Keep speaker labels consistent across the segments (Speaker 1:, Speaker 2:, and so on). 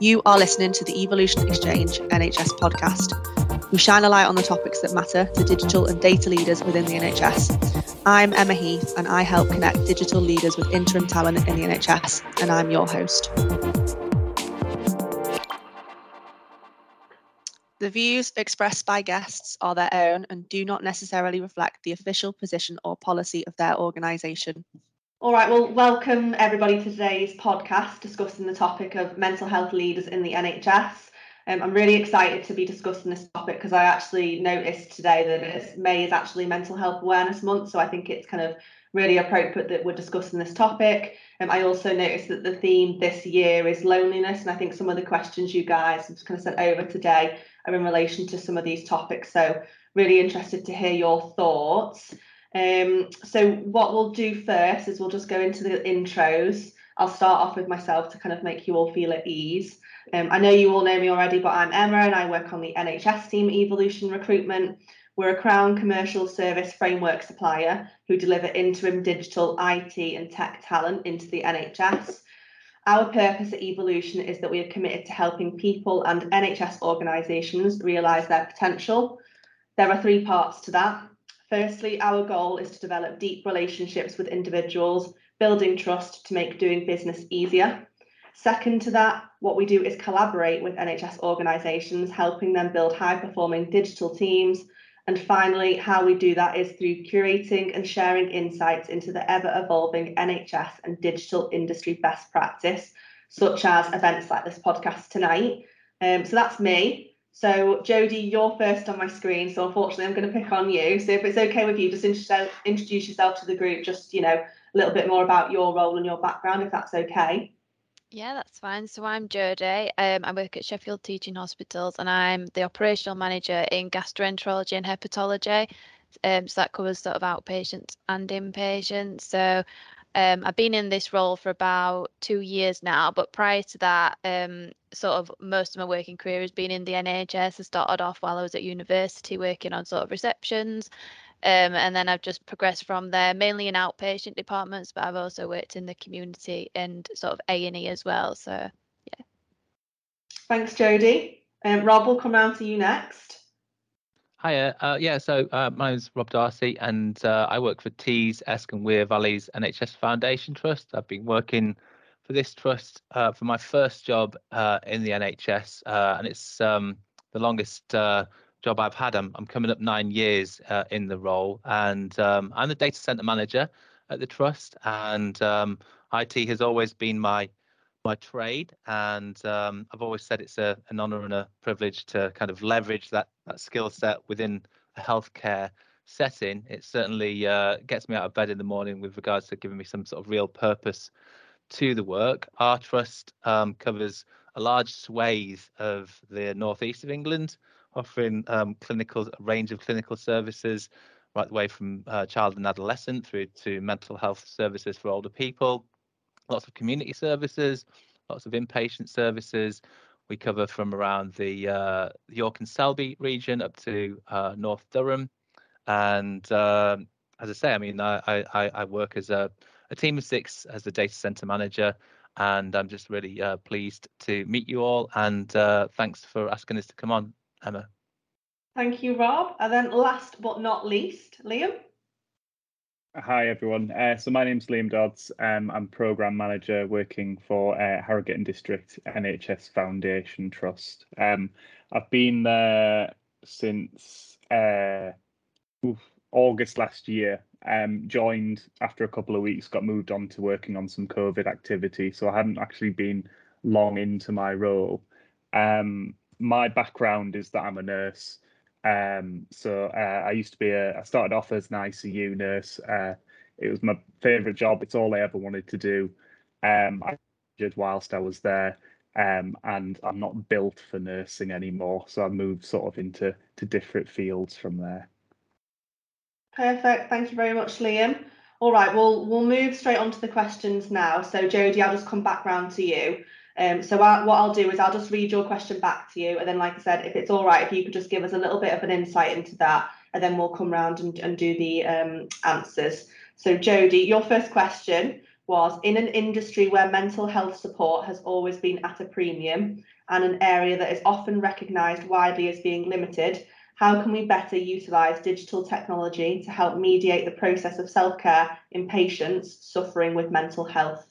Speaker 1: You are listening to the Evolution Exchange NHS podcast. We shine a light on the topics that matter to digital and data leaders within the NHS. I'm Emma Heath and I help connect digital leaders with interim talent in the NHS, and I'm your host. The views expressed by guests are their own and do not necessarily reflect the official position or policy of their organisation. All right, well, welcome everybody to today's podcast discussing the topic of mental health leaders in the NHS. Um, I'm really excited to be discussing this topic because I actually noticed today that May is actually Mental Health Awareness Month, so I think it's kind of really appropriate that we're discussing this topic. Um, I also noticed that the theme this year is loneliness, and I think some of the questions you guys have kind of sent over today are in relation to some of these topics. So really interested to hear your thoughts. Um, so what we'll do first is we'll just go into the intros. I'll start off with myself to kind of make you all feel at ease. Um, I know you all know me already, but I'm Emma and I work on the NHS team Evolution Recruitment. We're a Crown Commercial Service Framework supplier who deliver interim digital IT and tech talent into the NHS. Our purpose at Evolution is that we are committed to helping people and NHS organisations realise their potential. There are three parts to that. Firstly, our goal is to develop deep relationships with individuals, building trust to make doing business easier. Second to that, what we do is collaborate with NHS organisations, helping them build high performing digital teams and finally, how we do that is through curating and sharing insights into the ever evolving NHS and digital industry best practice, such as events like this podcast tonight. Um, so that's me. So, Jodie, you're first on my screen. So, unfortunately, I'm going to pick on you. So, if it's okay with you, just introduce yourself to the group, just, you know, a little bit more about your role and your background, if that's okay.
Speaker 2: Yeah, that's fine. So I'm Jodie. Um, I work at Sheffield Teaching Hospitals and I'm the operational manager in gastroenterology and hepatology. Um, so that covers sort of outpatients and inpatients. So um, I've been in this role for about two years now, but prior to that, um, sort of most of my working career has been in the NHS. I started off while I was at university working on sort of receptions, um, and then I've just progressed from there, mainly in outpatient departments, but I've also worked in the community and sort of A and E as well. So yeah.
Speaker 1: Thanks, Jodie. Um, Rob, will come round to you next.
Speaker 3: Hiya. Uh, yeah, so uh, my name's Rob Darcy, and uh, I work for Tees, Esk and Wear Valleys NHS Foundation Trust. I've been working for this trust uh, for my first job uh, in the NHS, uh, and it's um, the longest job I've had. I'm, I'm coming up nine years uh, in the role, and um, I'm the data center manager at the trust. And um, IT has always been my my trade, and um, I've always said it's a, an honour and a privilege to kind of leverage that that skill set within a healthcare setting. It certainly uh, gets me out of bed in the morning with regards to giving me some sort of real purpose to the work. Our trust um, covers a large swathe of the northeast of England offering um, clinical a range of clinical services right the way from uh, child and adolescent through to mental health services for older people, lots of community services, lots of inpatient services. We cover from around the uh, York and Selby region up to uh, North Durham. And uh, as I say, I mean, I, I, I work as a, a, team of six as the data center manager. And I'm just really uh, pleased to meet you all. And uh, thanks for asking us to come on. Emma.
Speaker 1: Thank you, Rob. And then last but not least, Liam.
Speaker 4: Hi, everyone. Uh, so my name's Liam Dodds. Um, I'm Programme Manager working for uh, Harrogate and District NHS Foundation Trust. Um, I've been there since uh, oof, August last year. Um, joined after a couple of weeks, got moved on to working on some COVID activity. So I hadn't actually been long into my role. Um, my background is that I'm a nurse. Um, so uh, I used to be a. I started off as an ICU nurse. Uh, it was my favourite job. It's all I ever wanted to do. Um, I did whilst I was there, um, and I'm not built for nursing anymore. So I moved sort of into to different fields from there.
Speaker 1: Perfect. Thank you very much, Liam. All right, we'll we'll move straight on to the questions now. So Jodie, I'll just come back round to you. Um, so I, what I'll do is I'll just read your question back to you, and then, like I said, if it's all right, if you could just give us a little bit of an insight into that, and then we'll come round and, and do the um, answers. So Jodie, your first question: was in an industry where mental health support has always been at a premium and an area that is often recognised widely as being limited, how can we better utilise digital technology to help mediate the process of self care in patients suffering with mental health?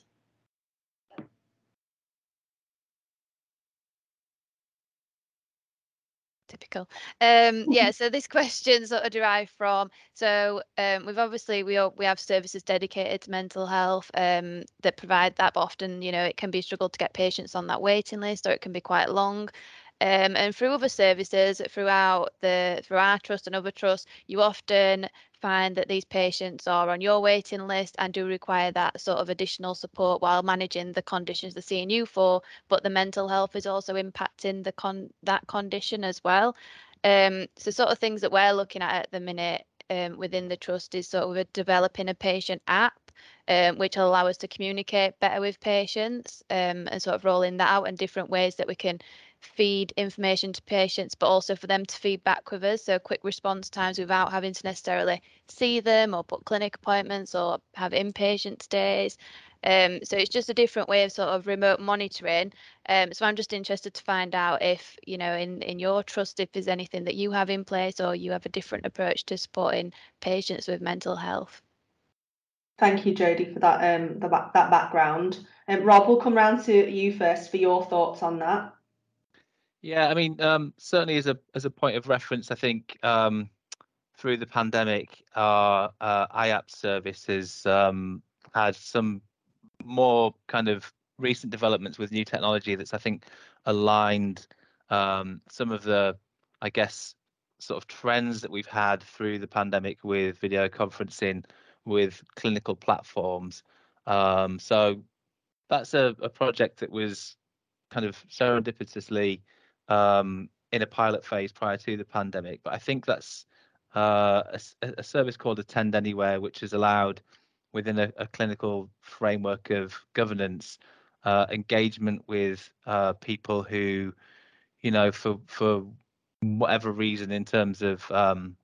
Speaker 2: typical. Um, yeah, so this question sort of derived from so um, we've obviously we we have services dedicated to mental health um, that provide that, but often you know it can be a struggle to get patients on that waiting list, or it can be quite long. Um, and through other services throughout the through our trust and other trusts, you often find that these patients are on your waiting list and do require that sort of additional support while managing the conditions they're seeing you for, but the mental health is also impacting the con that condition as well. Um, so sort of things that we're looking at at the minute um, within the trust is sort of developing a patient app um, which will allow us to communicate better with patients um, and sort of rolling that out in different ways that we can feed information to patients, but also for them to feed back with us. So quick response times without having to necessarily see them or book clinic appointments or have inpatient stays. Um, so it's just a different way of sort of remote monitoring. Um, so I'm just interested to find out if, you know, in, in your trust, if there's anything that you have in place or you have a different approach to supporting patients with mental health.
Speaker 1: Thank you, Jodie, for that um the, that background. Um, Rob, we'll come round to you first for your thoughts on that.
Speaker 3: Yeah, I mean, um, certainly as a as a point of reference, I think um, through the pandemic, our uh, IAP service has um, had some more kind of recent developments with new technology that's I think aligned um, some of the, I guess, sort of trends that we've had through the pandemic with video conferencing, with clinical platforms. Um, so that's a, a project that was kind of serendipitously um, in a pilot phase prior to the pandemic. But I think that's uh, a, a, service called Attend Anywhere, which has allowed within a, a clinical framework of governance uh, engagement with uh, people who, you know, for for whatever reason, in terms of um,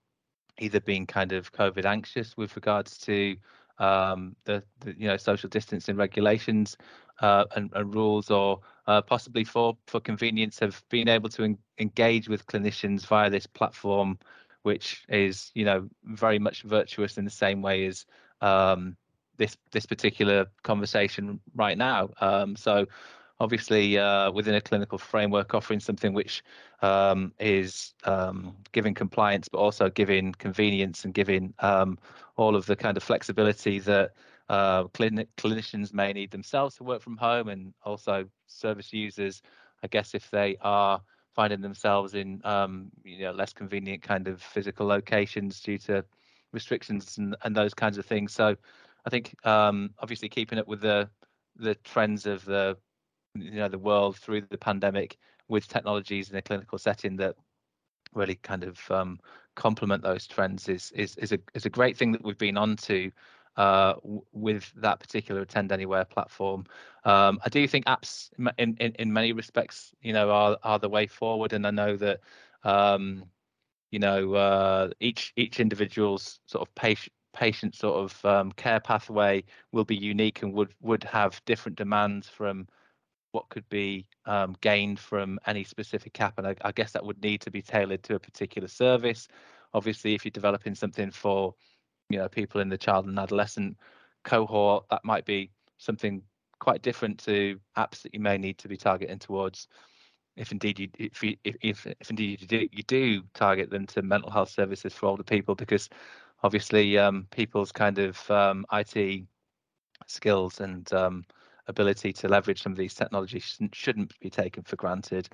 Speaker 3: either being kind of COVID anxious with regards to um, the, the, you know social distancing regulations uh, and, and, rules, or uh, possibly for for convenience of being able to en- engage with clinicians via this platform, which is you know very much virtuous in the same way as um, this this particular conversation right now. Um, so obviously uh, within a clinical framework offering something which um, is um, giving compliance but also giving convenience and giving um, all of the kind of flexibility that uh, clinic, clinicians may need themselves to work from home and also service users. I guess if they are finding themselves in um, you know less convenient kind of physical locations due to restrictions and, and those kinds of things. So i think um, obviously keeping up with the the trends of the you know the world through the pandemic with technologies in a clinical setting that really kind of um, complement those trends is is is a is a great thing that we've been onto uh, with that particular attend anywhere platform. Um, I do think apps in, in in many respects, you know, are are the way forward, and I know that um, you know uh, each each individual's sort of patient patient sort of um, care pathway will be unique and would would have different demands from what could be um, gained from any specific app. And I, I, guess that would need to be tailored to a particular service. Obviously, if you're developing something for, you know, people in the child and adolescent cohort, that might be something quite different to apps that you may need to be targeting towards. If indeed you, if, you, if, if, if indeed you do, you do target them to mental health services for older people, because obviously um, people's kind of um, IT skills and um, ability to leverage some of these technologies shouldn't be taken for granted.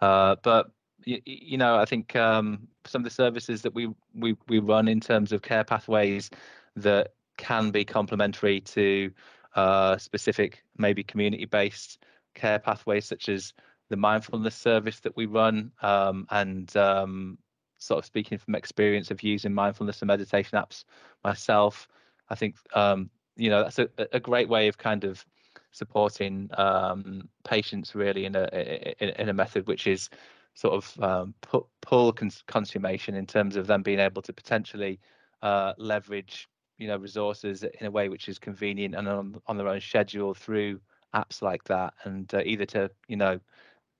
Speaker 3: Uh, but you, you, know, I think um, some of the services that we, we we run in terms of care pathways that can be complementary to uh, specific, maybe community-based care pathways, such as the mindfulness service that we run, um, and um, sort of speaking from experience of using mindfulness and meditation apps myself, I think um, you know that's a, a great way of kind of supporting um, patients really in a in, in, a method which is sort of um, pull cons- consummation in terms of them being able to potentially uh, leverage you know resources in a way which is convenient and on, on their own schedule through apps like that and uh, either to you know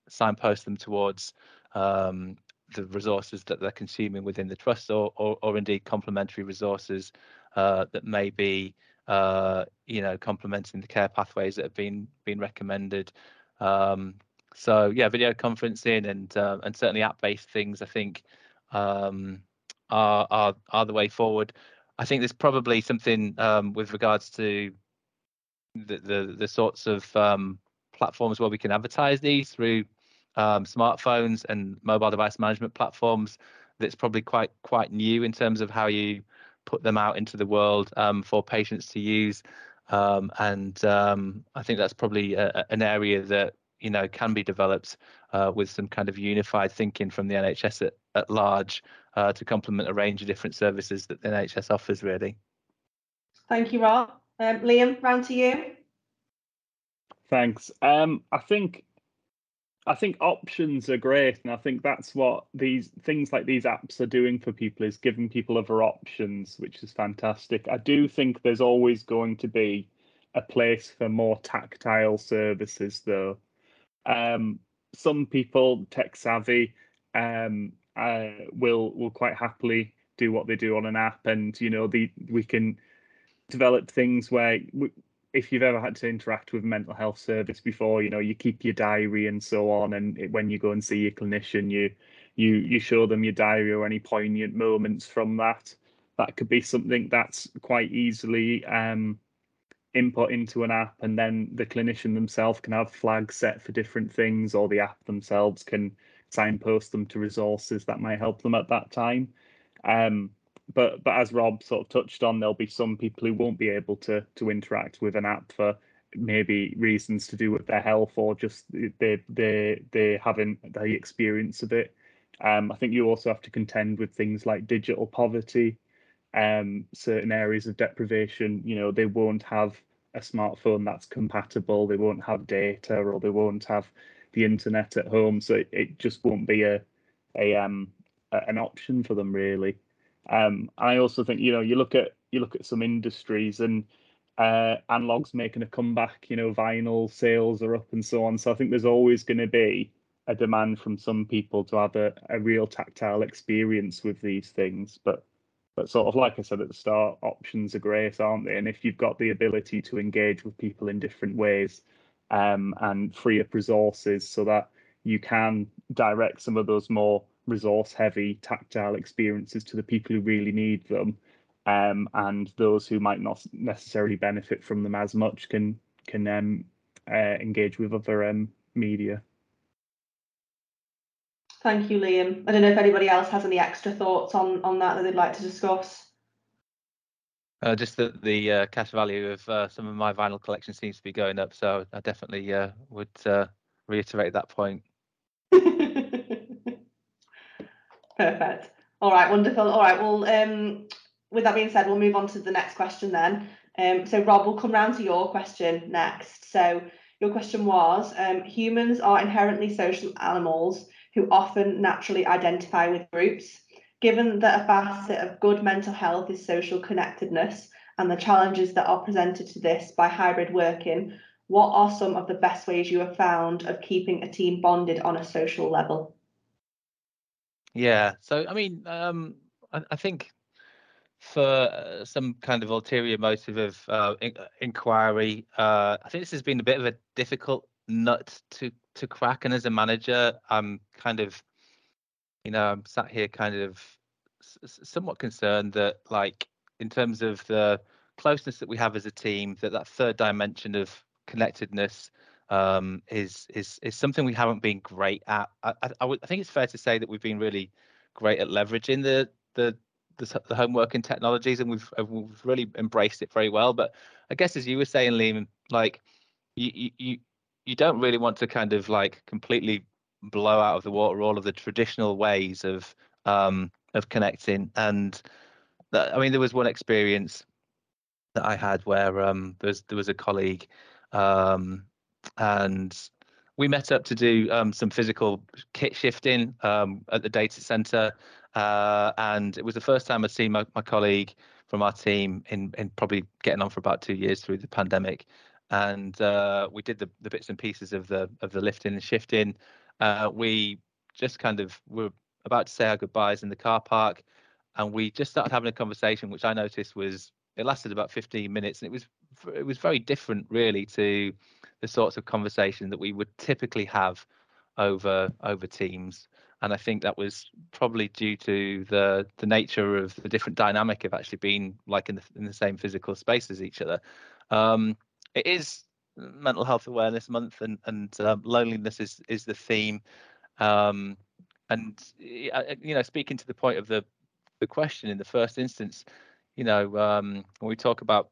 Speaker 3: signpost them towards um, the resources that they're consuming within the trust or or, or indeed complementary resources uh, that may be uh, you know complementing the care pathways that have been been recommended. Um, so yeah video conferencing and uh, and certainly app based things i think um, are, are are the way forward I think there's probably something um, with regards to the, the, the sorts of um, platforms where we can advertise these through um, smartphones and mobile device management platforms. That's probably quite quite new in terms of how you put them out into the world um, for patients to use. Um, and um, I think that's probably a, an area that you know can be developed uh, with some kind of unified thinking from the NHS at, at large uh, to complement a range of different services that the NHS offers, really.
Speaker 1: Thank you, Rob. Um, Liam, round to you.
Speaker 4: Thanks. Um, I think I think options are great, and I think that's what these things like these apps are doing for people is giving people other options, which is fantastic. I do think there's always going to be a place for more tactile services, though. Um, some people tech savvy um, uh, will will quite happily do what they do on an app, and you know the we can develop things where we, if you've ever had to interact with mental health service before, you know you keep your diary and so on, and it, when you go and see your clinician, you you you show them your diary or any poignant moments from that. That could be something that's quite easily um, input into an app, and then the clinician themselves can have flags set for different things, or the app themselves can signpost them to resources that might help them at that time. Um, but but as Rob sort of touched on, there'll be some people who won't be able to to interact with an app for maybe reasons to do with their health or just they they they haven't the experience of it. Um, I think you also have to contend with things like digital poverty, um, certain areas of deprivation. You know, they won't have a smartphone that's compatible. They won't have data, or they won't have the internet at home, so it, it just won't be a a um a, an option for them really. Um, I also think you know you look at you look at some industries and uh, analogs making a comeback. You know, vinyl sales are up and so on. So I think there's always going to be a demand from some people to have a, a real tactile experience with these things. But but sort of like I said at the start, options are great, aren't they? And if you've got the ability to engage with people in different ways, um, and free up resources so that you can direct some of those more resource heavy tactile experiences to the people who really need them um, and those who might not necessarily benefit from them as much can can um, uh, engage with other um, media.
Speaker 1: Thank you, Liam. I don't know if anybody else has any extra thoughts on on that that they'd like to discuss.
Speaker 3: Uh, just that the uh, cash value of uh, some of my vinyl collection seems to be going up, so I definitely uh, would uh, reiterate that point.
Speaker 1: Perfect. All right, wonderful. All right, well, um, with that being said, we'll move on to the next question then. Um, so, Rob, we'll come round to your question next. So, your question was um, humans are inherently social animals who often naturally identify with groups. Given that a facet of good mental health is social connectedness and the challenges that are presented to this by hybrid working, what are some of the best ways you have found of keeping a team bonded on a social level?
Speaker 3: Yeah, so I mean, um, I, I think for uh, some kind of ulterior motive of uh, in, inquiry, uh, I think this has been a bit of a difficult nut to to crack. And as a manager, I'm kind of you know, I'm sat here kind of somewhat concerned that, like, in terms of the closeness that we have as a team, that that third dimension of connectedness um, is is is something we haven't been great at. I, I, I think it's fair to say that we've been really great at leveraging the the the, the homework and technologies, and we've we've really embraced it very well. But I guess as you were saying, Liam, like you you you don't really want to kind of like completely blow out of the water all of the traditional ways of um, of connecting. And that, I mean, there was one experience that I had where um, there was there was a colleague, um, and we met up to do um, some physical kit shifting um, at the data center. Uh, and it was the first time I'd seen my, my colleague from our team in in probably getting on for about two years through the pandemic, and uh, we did the, the bits and pieces of the of the lifting and shifting. Uh, we just kind of were about to say our goodbyes in the car park, and we just started having a conversation, which I noticed was it lasted about 15 minutes, and it was it was very different, really, to the sorts of conversation that we would typically have over over Teams. And I think that was probably due to the the nature of the different dynamic of actually being like in the in the same physical space as each other. Um, it is mental health awareness month, and and um, loneliness is is the theme. Um, and you know, speaking to the point of the the question in the first instance, you know, um, when we talk about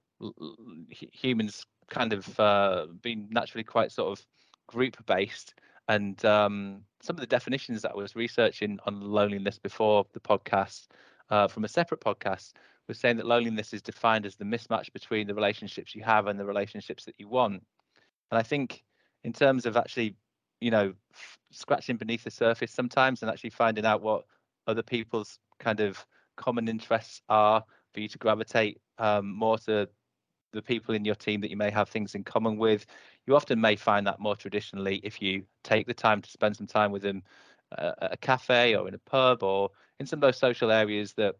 Speaker 3: humans kind of uh, being naturally quite sort of group based, and um, some of the definitions that I was researching on loneliness before the podcast uh, from a separate podcast was saying that loneliness is defined as the mismatch between the relationships you have and the relationships that you want. And I think in terms of actually, you know, f- scratching beneath the surface sometimes and actually finding out what other people's kind of common interests are for you to gravitate um, more to the people in your team that you may have things in common with. You often may find that more traditionally if you take the time to spend some time with them uh, at a cafe or in a pub or in some of those social areas that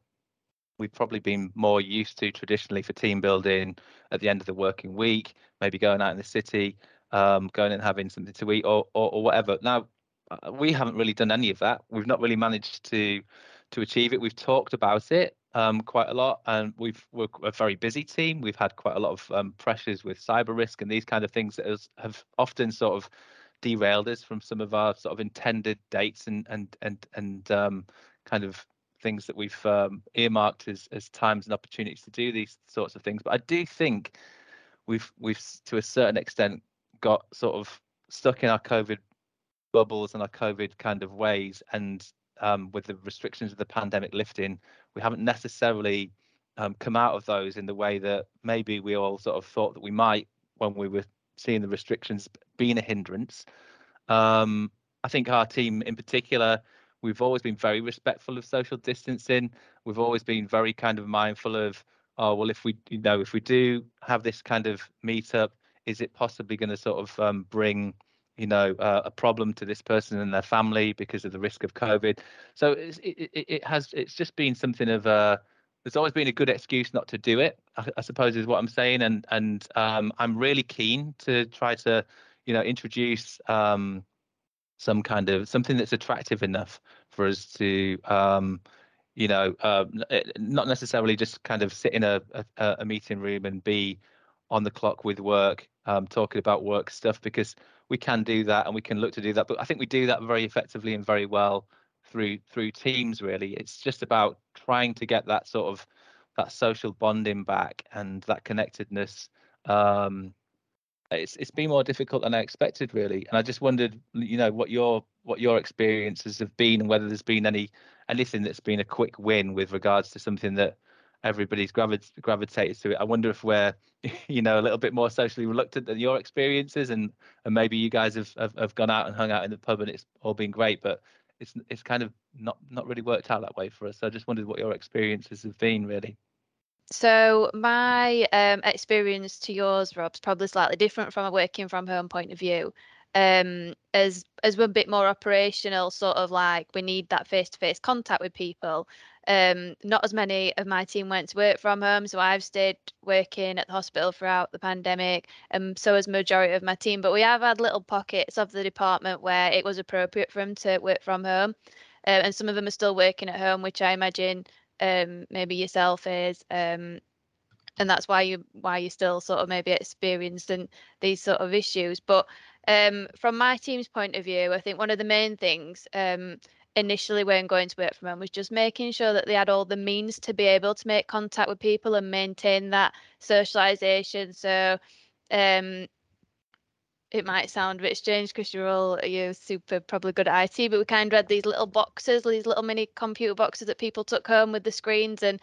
Speaker 3: we've probably been more used to traditionally for team building at the end of the working week, maybe going out in the city, um, going and having something to eat or, or, or whatever. Now, uh, we haven't really done any of that. We've not really managed to to achieve it. We've talked about it um, quite a lot, and we've we're a very busy team. We've had quite a lot of um, pressures with cyber risk and these kind of things that has, have often sort of derailed us from some of our sort of intended dates and and and and um, kind of things that we've um, earmarked as as times and opportunities to do these sorts of things. But I do think we've we've to a certain extent got sort of stuck in our COVID bubbles and our COVID kind of ways, and um, with the restrictions of the pandemic lifting, we haven't necessarily um, come out of those in the way that maybe we all sort of thought that we might when we were seeing the restrictions being a hindrance. Um, I think our team in particular we've always been very respectful of social distancing. We've always been very kind of mindful of, oh well, if we you know if we do have this kind of meetup, is it possibly going to sort of um, bring you know uh, a problem to this person and their family because of the risk of COVID? So it, it, it has it's just been something of a there's always been a good excuse not to do it. I, I suppose is what I'm saying, and and um, I'm really keen to try to you know introduce um, some kind of something that's attractive enough for us to um, you know uh, not necessarily just kind of sit in a, a, a, meeting room and be on the clock with work um, talking about work stuff because we can do that and we can look to do that but i think we do that very effectively and very well through through teams really. It's just about trying to get that sort of that social bonding back and that connectedness um, it's it's been more difficult than I expected, really. And I just wondered, you know, what your what your experiences have been, and whether there's been any anything that's been a quick win with regards to something that everybody's gravit- gravitated to it. I wonder if we're, you know, a little bit more socially reluctant than your experiences, and and maybe you guys have, have have gone out and hung out in the pub, and it's all been great, but it's it's kind of not not really worked out that way for us. So I just wondered what your experiences have been, really.
Speaker 2: So my um, experience to yours, Rob's probably slightly different from a working from home point of view. Um, as as we're a bit more operational, sort of like we need that face to face contact with people. Um, not as many of my team went to work from home, so I've stayed working at the hospital throughout the pandemic, and so has majority of my team. But we have had little pockets of the department where it was appropriate for them to work from home, uh, and some of them are still working at home, which I imagine um, maybe yourself is um, and that's why you why you still sort of maybe experiencing these sort of issues. But um, from my team's point of view i think one of the main things um, initially when going to work from home was just making sure that they had all the means to be able to make contact with people and maintain that socialization. So um, it might sound a bit strange because you're all you're super probably good at IT, but we kind of had these little boxes, these little mini computer boxes that people took home with the screens. And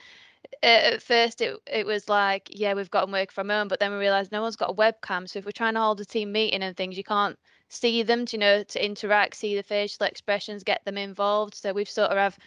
Speaker 2: uh, at first, it it was like, yeah, we've got to work from home, but then we realised no one's got a webcam. So if we're trying to hold a team meeting and things, you can't see them, to, you know, to interact, see the facial expressions, get them involved. So we've sort of have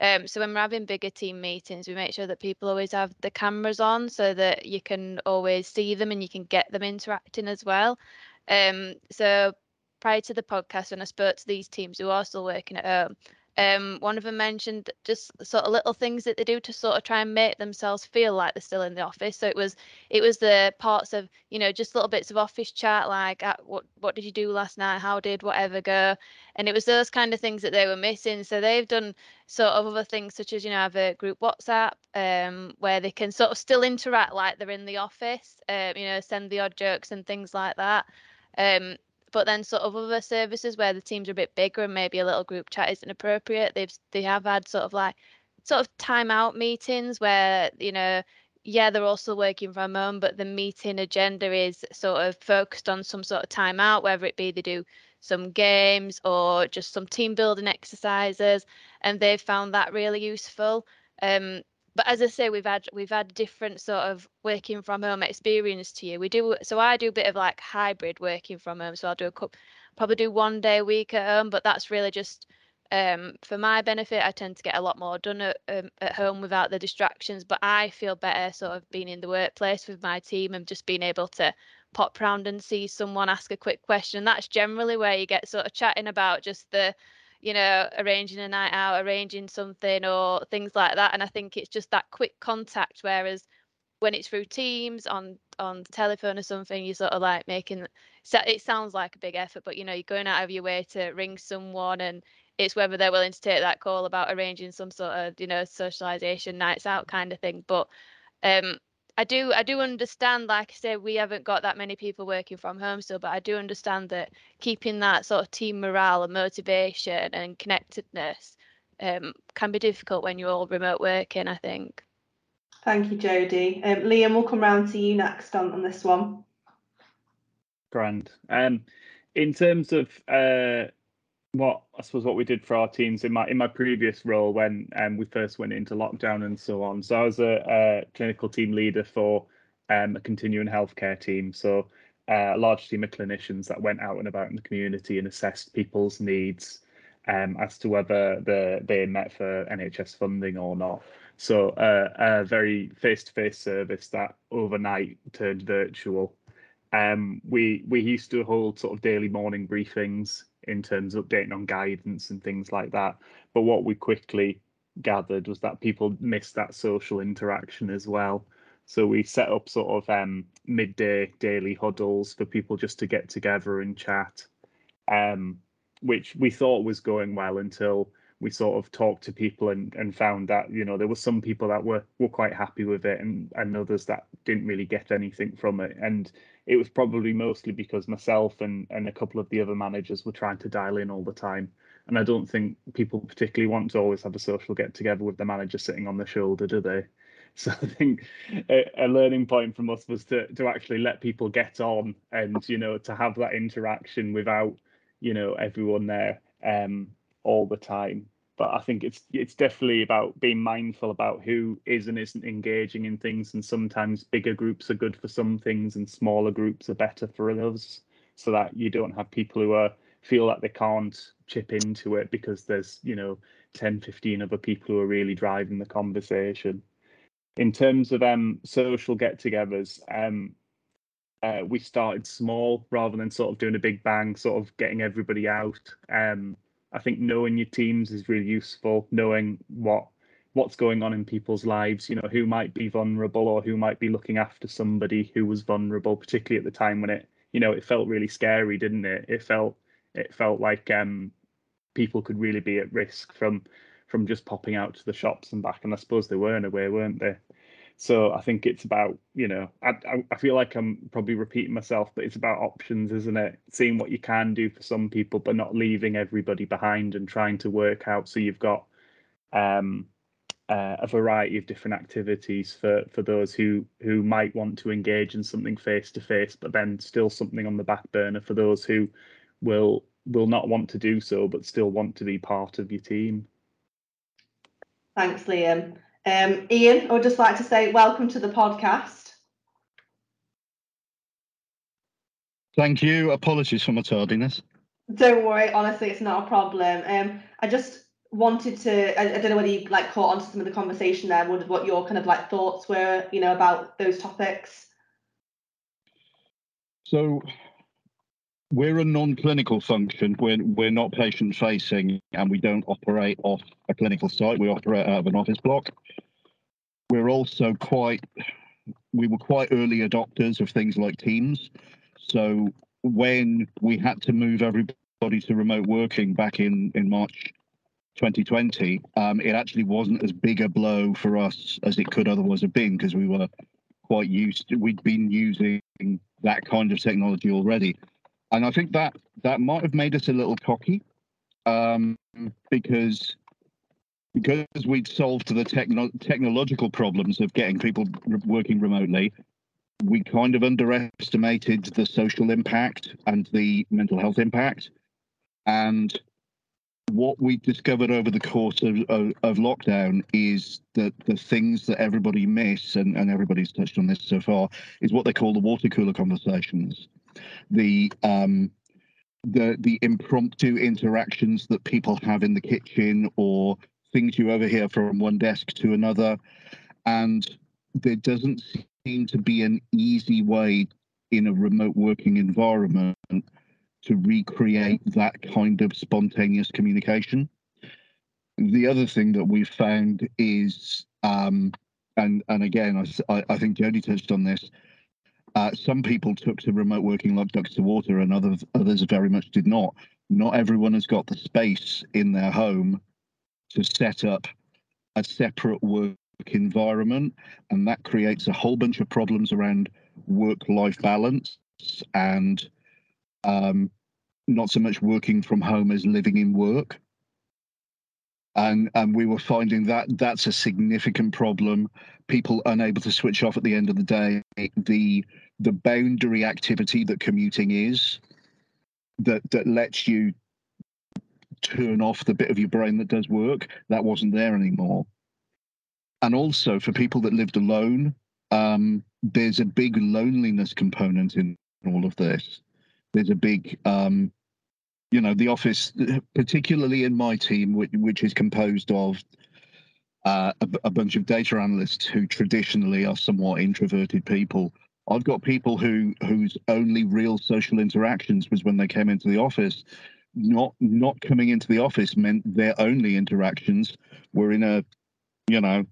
Speaker 2: Um, so when we're having bigger team meetings, we make sure that people always have the cameras on so that you can always see them and you can get them interacting as well. Um, so prior to the podcast, when I spoke to these teams who are still working at home, um, one of them mentioned just sort of little things that they do to sort of try and make themselves feel like they're still in the office. So it was it was the parts of you know just little bits of office chat like uh, what what did you do last night? How did whatever go? And it was those kind of things that they were missing. So they've done sort of other things such as you know have a group WhatsApp um, where they can sort of still interact like they're in the office. Um, you know, send the odd jokes and things like that. Um, but then sort of other services where the teams are a bit bigger and maybe a little group chat isn't appropriate they've they have had sort of like sort of timeout meetings where you know yeah they're also working from home but the meeting agenda is sort of focused on some sort of timeout whether it be they do some games or just some team building exercises and they've found that really useful. Um, but as I say, we've had we've had different sort of working from home experience to you. We do so I do a bit of like hybrid working from home. So I'll do a couple, probably do one day a week at home, but that's really just um, for my benefit. I tend to get a lot more done at, um, at home without the distractions. But I feel better sort of being in the workplace with my team and just being able to pop round and see someone ask a quick question. That's generally where you get sort of chatting about just the you know, arranging a night out, arranging something or things like that. And I think it's just that quick contact. Whereas when it's through Teams on on the telephone or something, you're sort of like making it sounds like a big effort, but you know, you're going out of your way to ring someone and it's whether they're willing to take that call about arranging some sort of, you know, socialization nights out kind of thing. But um I do I do understand, like I say, we haven't got that many people working from home still, but I do understand that keeping that sort of team morale and motivation and connectedness um, can be difficult when you're all remote working, I think.
Speaker 1: Thank you, Jodie. Um, Liam, we'll come round to you next on, on this one.
Speaker 4: Grand. Um, in terms of uh, what I suppose what we did for our teams in my in my previous role when um, we first went into lockdown and so on. So I was a, a clinical team leader for um, a continuing healthcare team. So uh, a large team of clinicians that went out and about in the community and assessed people's needs um, as to whether the, they met for NHS funding or not. So uh, a very face-to-face service that overnight turned virtual. Um, we we used to hold sort of daily morning briefings in terms of updating on guidance and things like that. But what we quickly gathered was that people missed that social interaction as well. So we set up sort of um, midday daily huddles for people just to get together and chat, um, which we thought was going well until we sort of talked to people and, and found that you know there were some people that were were quite happy with it and and others that didn't really get anything from it. And it was probably mostly because myself and and a couple of the other managers were trying to dial in all the time. And I don't think people particularly want to always have a social get together with the manager sitting on the shoulder do they? So I think a, a learning point from us was to to actually let people get on and you know to have that interaction without you know everyone there um all the time. But I think it's it's definitely about being mindful about who is and isn't engaging in things. And sometimes bigger groups are good for some things, and smaller groups are better for others. So that you don't have people who are feel that they can't chip into it because there's you know 10 15 other people who are really driving the conversation in terms of um social get-togethers um uh, we started small rather than sort of doing a big bang sort of getting everybody out um I think knowing your teams is really useful, knowing what what's going on in people's lives, you know, who might be vulnerable or who might be looking after somebody who was vulnerable, particularly at the time when it, you know, it felt really scary, didn't it? It felt it felt like um people could really be at risk from from just popping out to the shops and back. And I suppose they were in a way, weren't they? So I think it's about, you know, I, I feel like I'm probably repeating myself, but it's about options, isn't it? Seeing what you can do for some people, but not leaving everybody behind and trying to work out so you've got um, uh, a variety of different activities for for those who who might want to engage in something face to face, but then still something on the back burner for those who will will not want to do so, but still want to be part of your team.
Speaker 1: Thanks, Liam. Um, Ian, I would just like to say welcome to the podcast.
Speaker 5: Thank you. Apologies for my tardiness.
Speaker 1: Don't worry, honestly, it's not a problem. Um, I just wanted to I, I, don't know whether you like caught on to some of the conversation there what, what your kind of like thoughts were you know about those topics
Speaker 5: so we're a non-clinical function. We're, we're not patient facing and we don't operate off a clinical site. We operate out of an office block. We're also quite we were quite early adopters of things like teams. So when we had to move everybody to remote working back in in march 2020, um, it actually wasn't as big a blow for us as it could otherwise have been because we were quite used to, we'd been using that kind of technology already. And I think that that might have made us a little cocky um, because because we'd solved the techno- technological problems of getting people re- working remotely, we kind of underestimated the social impact and the mental health impact. And what we discovered over the course of, of, of, lockdown is that the things that everybody miss, and, and everybody's touched on this so far, is what they call the water cooler conversations. The um, the the impromptu interactions that people have in the kitchen or things you overhear from one desk to another. And there doesn't seem to be an easy way in a remote working environment to recreate that kind of spontaneous communication. The other thing that we've found is, um, and and again, I, I think Jodie touched on this. Uh, some people took to remote working like ducks to water, and others others very much did not. Not everyone has got the space in their home to set up a separate work environment, and that creates a whole bunch of problems around work-life balance and um, not so much working from home as living in work. And, and we were finding that that's a significant problem. People unable to switch off at the end of the day. The the boundary activity that commuting is, that that lets you turn off the bit of your brain that does work, that wasn't there anymore. And also for people that lived alone, um, there's a big loneliness component in all of this there's a big um, you know the office particularly in my team which, which is composed of uh, a, a, bunch of data analysts who traditionally are somewhat introverted people i've got people who whose only real social interactions was when they came into the office not not coming into the office meant their only interactions were in a you know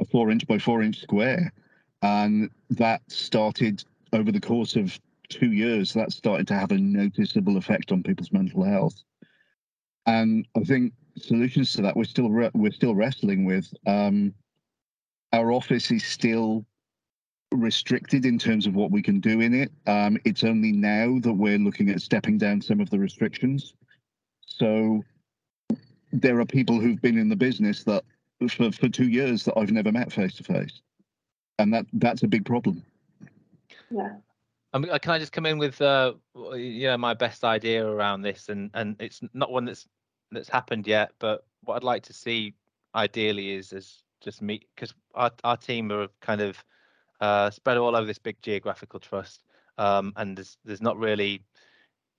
Speaker 5: a four inch by four inch square and that started over the course of two years, that's started to have a noticeable effect on people's mental health. And I think solutions to that we're still re- we're still wrestling with. Um, our office is still restricted in terms of what we can do in it. Um, it's only now that we're looking at stepping down some of the restrictions. So there are people who've been in the business that for, for two years that I've never met face to face, and that that's a big problem.
Speaker 1: Yeah.
Speaker 3: Um, can I just come in with uh, you know my best idea around this, and and it's not one that's that's happened yet, but what I'd like to see ideally is is just meet because our our team are kind of uh, spread all over this big geographical trust, um, and there's there's not really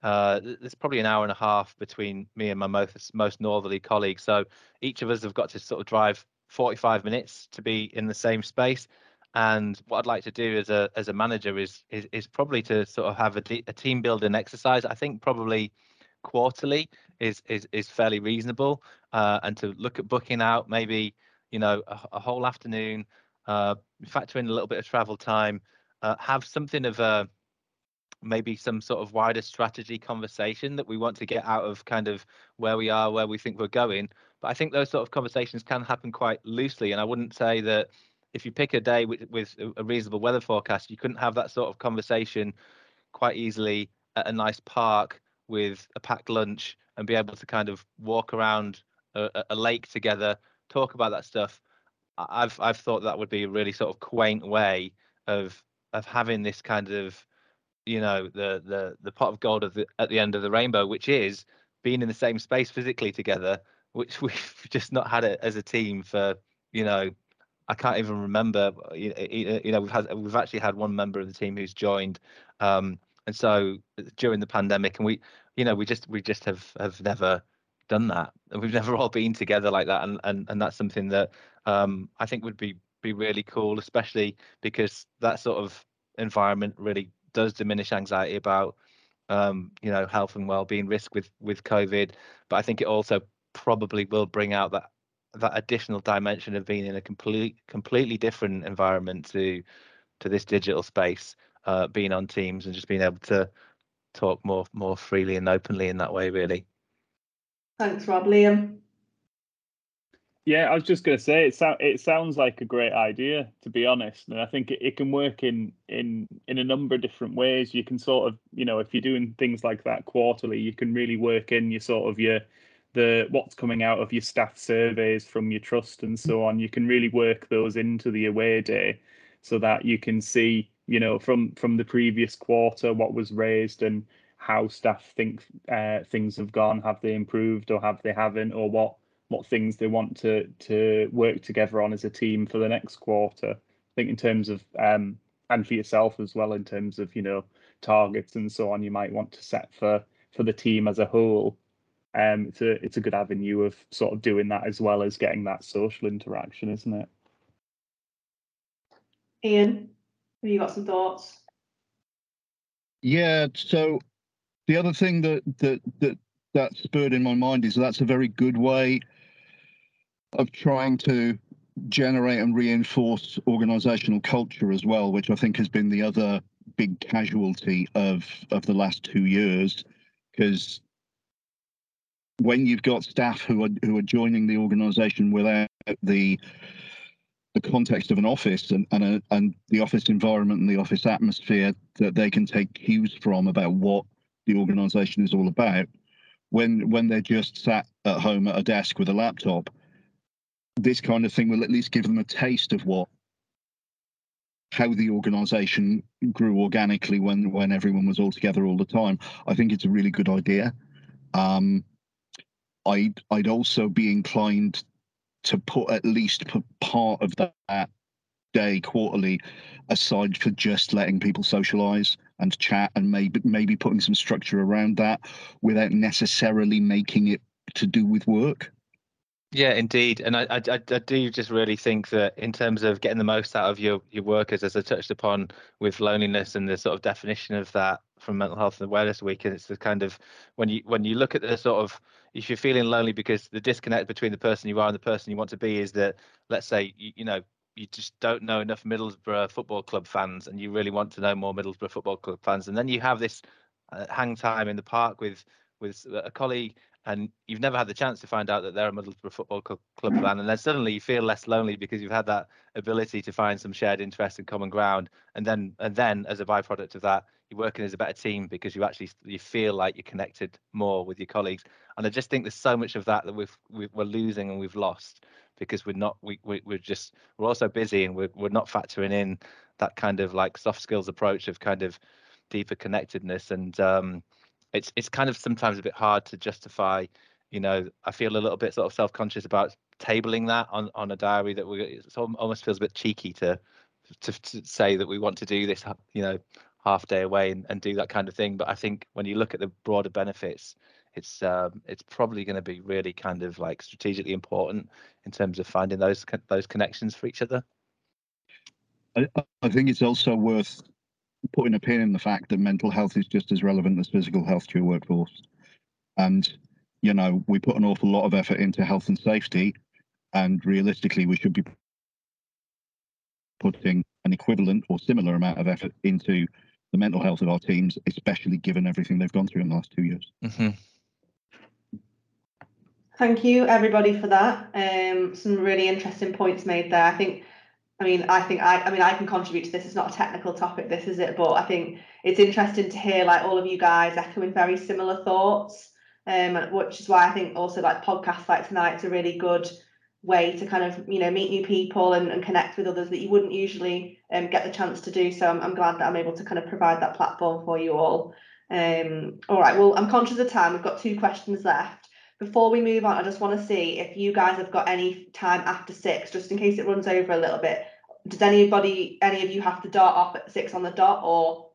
Speaker 3: uh, there's probably an hour and a half between me and my most most northerly colleague. So each of us have got to sort of drive 45 minutes to be in the same space. And what I'd like to do as a as a manager is is, is probably to sort of have a, a team building exercise. I think probably quarterly is is is fairly reasonable, uh, and to look at booking out maybe you know a, a whole afternoon, uh, factor in a little bit of travel time, uh, have something of a maybe some sort of wider strategy conversation that we want to get out of kind of where we are, where we think we're going. But I think those sort of conversations can happen quite loosely, and I wouldn't say that if you pick a day with, with a reasonable weather forecast, you couldn't have that sort of conversation quite easily at a nice park with a packed lunch and be able to kind of walk around a, a lake together, talk about that stuff. I've I've thought that would be a really sort of quaint way of of having this kind of you know the the the pot of gold of the, at the end of the rainbow, which is being in the same space physically together, which we've just not had it as a team for you know I can't even remember. You, know, we've had we've actually had one member of the team who's joined, um, and so during the pandemic, and we, you know, we just we just have have never done that. We've never all been together like that, and and and that's something that um, I think would be be really cool, especially because that sort of environment really does diminish anxiety about um, you know health and well-being risk with with COVID. But I think it also probably will bring out that that additional dimension of being in a complete completely different environment to to this digital space, uh, being on Teams and just being able to talk more more freely and openly in that way, really.
Speaker 1: Thanks, Rob. Liam.
Speaker 4: Yeah, I was just going to say it. So, it sounds like a great idea, to be honest, and I think it, it can work in in in a number of different ways. You can sort of, you know, if you're doing things like that quarterly, you can really work in your sort of your the what's coming out of your staff surveys from your trust and so on. You can really work those into the away day, so that you can see, you know, from from the previous quarter what was raised and how staff think uh, things have gone. Have they improved or have they haven't, or what what things they want to to work together on as a team for the next quarter. I think in terms of um, and for yourself as well in terms of you know targets and so on you might want to set for for the team as a whole. Um, it's a it's a good avenue of sort of doing that as well as getting that social interaction, isn't it?
Speaker 1: Ian, have you got some thoughts?
Speaker 5: Yeah. So the other thing that that that that spurred in my mind is that's a very good way of trying to generate and reinforce organizational culture as well, which I think has been the other big casualty of of the last two years, because when you've got staff who are who are joining the organization without the the context of an office and and, a, and the office environment and the office atmosphere that they can take cues from about what the organization is all about when when they're just sat at home at a desk with a laptop this kind of thing will at least give them a taste of what how the organization grew organically when when everyone was all together all the time. I think it's a really good idea. Um, i'd i'd also be inclined to put at least part of that day quarterly aside for just letting people socialize and chat and maybe maybe putting some structure around that without necessarily making it to do with work.
Speaker 3: Yeah, indeed, and I, I, I do just really think that in terms of getting the most out of your your workers, as I touched upon with loneliness and the sort of definition of that from Mental Health and Awareness Week, and it's the kind of when you when you look at the sort of if you're feeling lonely because the disconnect between the person you are and the person you want to be is that let's say you, you know you just don't know enough Middlesbrough Football Club fans, and you really want to know more Middlesbrough Football Club fans, and then you have this uh, hang time in the park with with a colleague and you've never had the chance to find out that they're a Middlesbrough Football Club, club fan, and then suddenly you feel less lonely because you've had that ability to find some shared interest and common ground, and then and then as a byproduct of that, you're working as a better team because you actually you feel like you're connected more with your colleagues, and I just think there's so much of that that we've, we are losing and we've lost because we're not we, we we're just we're also busy and we're we're not factoring in that kind of like soft skills approach of kind of deeper connectedness and um it's it's kind of sometimes a bit hard to justify. You know, I feel a little bit sort of self-conscious about tabling that on on a diary that we it almost feels a bit cheeky to, to to say that we want to do this. You know, half day away and, and do that kind of thing. But I think when you look at the broader benefits, it's um, it's probably going to be really kind of like strategically important in terms of finding those those connections for each other.
Speaker 5: I, I think it's also worth putting a pin in the fact that mental health is just as relevant as physical health to your workforce. And, you know, we put an awful lot of effort into health and safety, and realistically, we should be putting an equivalent or similar amount of effort into the mental health of our teams, especially given everything they've gone through in the last two years.
Speaker 3: Mm-hmm.
Speaker 1: Thank you, everybody, for that. Um, some really interesting points made there. I think I mean, I think I, I mean, I can contribute to this. It's not a technical topic, this is it, but I think it's interesting to hear like all of you guys echoing very similar thoughts, um, which is why I think also like podcasts like tonight's a really good way to kind of you know meet new people and, and connect with others that you wouldn't usually um, get the chance to do. So I'm, I'm glad that I'm able to kind of provide that platform for you all. Um, all right, well, I'm conscious of time. We've got two questions left. Before we move on, I just want to see if you guys have got any time after six, just in case it runs over a little bit. Does anybody, any of you have to dart off at six on the dot or?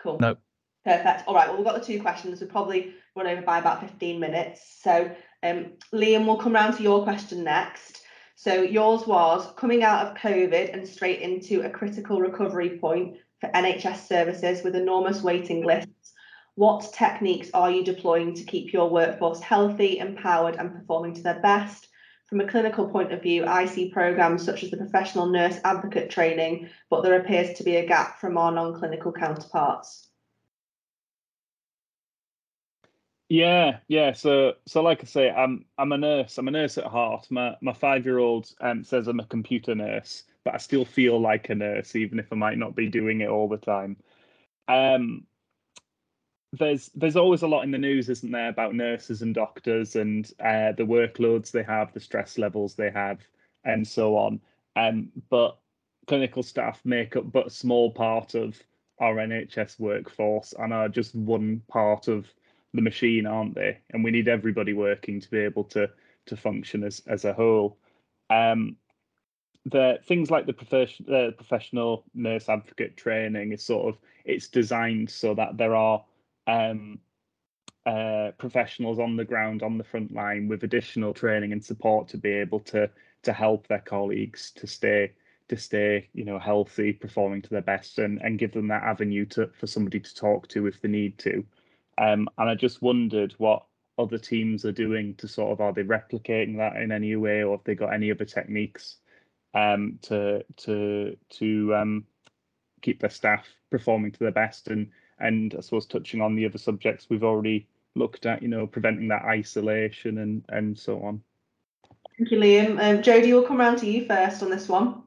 Speaker 1: Cool.
Speaker 3: No.
Speaker 1: Perfect. All right. Well, we've got the two questions. We'll probably run over by about 15 minutes. So um, Liam, will come round to your question next. So yours was coming out of COVID and straight into a critical recovery point for NHS services with enormous waiting lists. What techniques are you deploying to keep your workforce healthy, empowered, and performing to their best? From a clinical point of view, I see programs such as the professional nurse advocate training, but there appears to be a gap from our non clinical counterparts.
Speaker 4: Yeah, yeah. So, so like I say, I'm I'm a nurse. I'm a nurse at heart. My my five year old um, says I'm a computer nurse, but I still feel like a nurse, even if I might not be doing it all the time. Um, there's there's always a lot in the news, isn't there, about nurses and doctors and uh, the workloads they have, the stress levels they have, and so on. Um, but clinical staff make up but a small part of our NHS workforce and are just one part of the machine, aren't they? And we need everybody working to be able to to function as as a whole. Um, the things like the profession, uh, professional nurse advocate training is sort of it's designed so that there are um, uh, professionals on the ground on the front line with additional training and support to be able to to help their colleagues to stay to stay you know healthy performing to their best and and give them that avenue to for somebody to talk to if they need to. Um, and I just wondered what other teams are doing to sort of are they replicating that in any way, or have they got any other techniques um, to to to um, keep their staff performing to their best and and I suppose touching on the other subjects we've already looked at, you know, preventing that isolation and and so on.
Speaker 1: Thank you, Liam. Um, Jodie, we'll come around to you first on this one.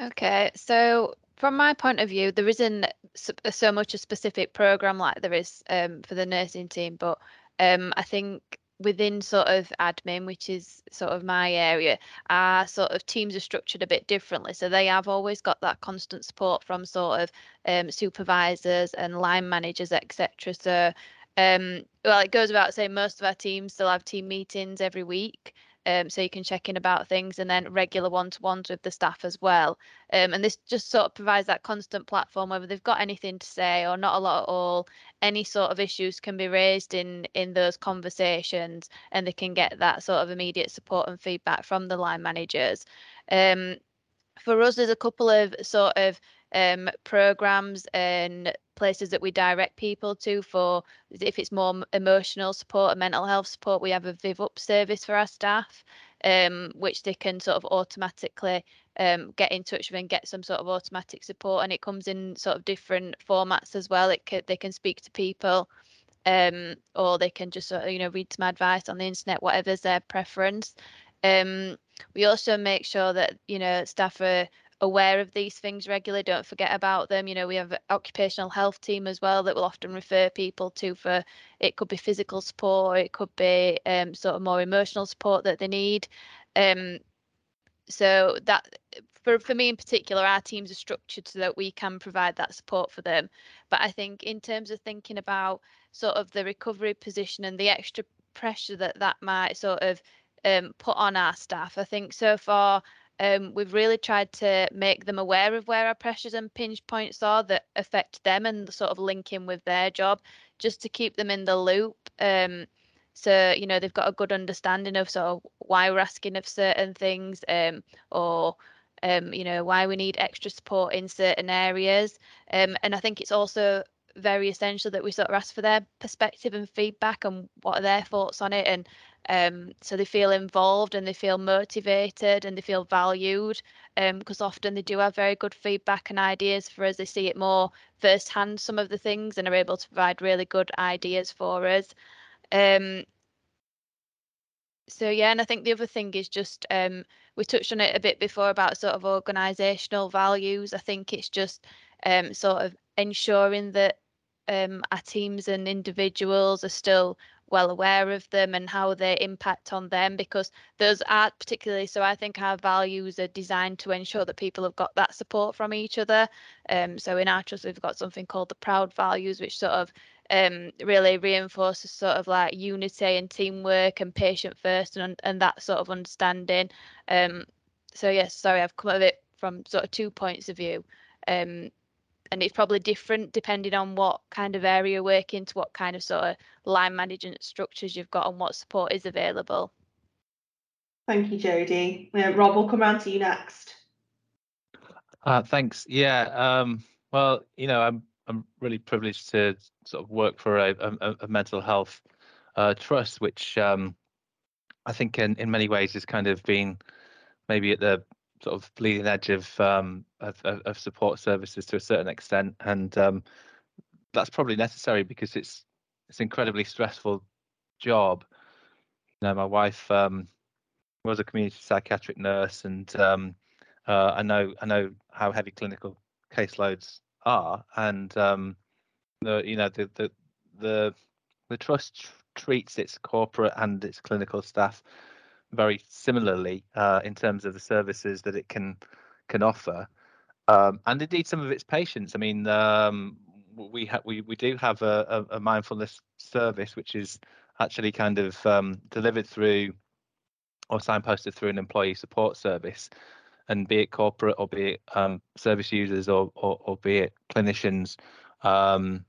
Speaker 2: Okay, so from my point of view, there isn't so much a specific program like there is um, for the nursing team, but um, I think within sort of admin, which is sort of my area, our sort of teams are structured a bit differently. So they have always got that constant support from sort of um, supervisors and line managers, etc. So um, well, it goes without saying most of our teams still have team meetings every week um, so you can check in about things and then regular one-to-ones with the staff as well. Um, and this just sort of provides that constant platform whether they've got anything to say or not a lot at all. Any sort of issues can be raised in in those conversations and they can get that sort of immediate support and feedback from the line managers. Um, for us there's a couple of sort of um, programs and places that we direct people to for if it's more emotional support and mental health support we have a Vivup service for our staff um, which they can sort of automatically um, get in touch with and get some sort of automatic support and it comes in sort of different formats as well. It can, they can speak to people um, or they can just sort of, you know read some advice on the internet whatever's their preference. Um, we also make sure that you know staff are aware of these things regularly don't forget about them. You know we have occupational health team as well that will often refer people to for it could be physical support it could be um, sort of more emotional support that they need. Um, so that for, for me in particular our teams are structured so that we can provide that support for them. But i think in terms of thinking about sort of the recovery position and the extra pressure that that might sort of um, put on our staff i think so far um, we've really tried to make them aware of where our pressures and pinch points are that affect them and sort of link in with their job just to keep them in the loop. Um, so, you know, they've got a good understanding of sort of why we're asking of certain things um, or, um, you know, why we need extra support in certain areas. Um, and I think it's also very essential that we sort of ask for their perspective and feedback and what are their thoughts on it and um, so they feel involved and they feel motivated and they feel valued because um, often they do have very good feedback and ideas for us. They see it more firsthand some of the things and are able to provide really good ideas for us. Um, so yeah and i think the other thing is just um, we touched on it a bit before about sort of organizational values. I think it's just um, sort of ensuring that um, our teams and individuals are still well aware of them and how they impact on them because those are particularly so i think our values are designed to ensure that people have got that support from each other. Um, so in our trust we've got something called the proud values which sort of um, really reinforces sort of like unity and teamwork and patient first and, and that sort of understanding. Um, so yes sorry i've come at it from sort of two points of view. Um, and it's probably different depending on what kind of area you're working to what kind of sort of line management structures you've got and what support is available.
Speaker 1: Thank you, Jodie. Uh, Rob, we'll come around to you next.
Speaker 3: Uh, thanks. Yeah. Um, well, you know, I'm I'm really privileged to sort of work for a, a, a mental health uh, trust, which um, I think in, in many ways has kind of been maybe at the sort of bleeding edge of um, of, of, support services to a certain extent, and um, that's probably necessary because it's it's an incredibly stressful job. You know, my wife um, was a community psychiatric nurse, and um, uh, I know I know how heavy clinical caseloads are, and um, the you know the the the the trust treats its corporate and its clinical staff very similarly uh, in terms of the services that it can can offer, um, and indeed some of its patients. I mean, um, we have we we do have a, a, a, mindfulness service which is actually kind of um, delivered through or signposted through an employee support service, and be it corporate or be it um, service users or, or, or be it clinicians, um,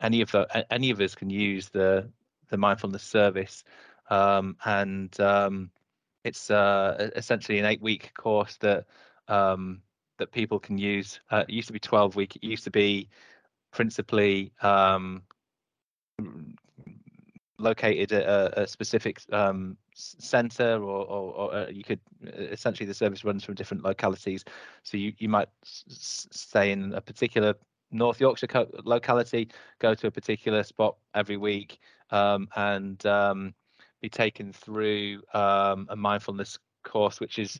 Speaker 3: any of the, any of us can use the the mindfulness service, um, and um, it's uh, essentially an eight week course that um, that people can use. Uh, it used to be 12 week. It used to be principally um, located at a, a specific um, center or, or, or uh, you could essentially the service runs from different localities so you, you might stay in a particular north yorkshire locality go to a particular spot every week um, and um, be taken through um, a mindfulness course which is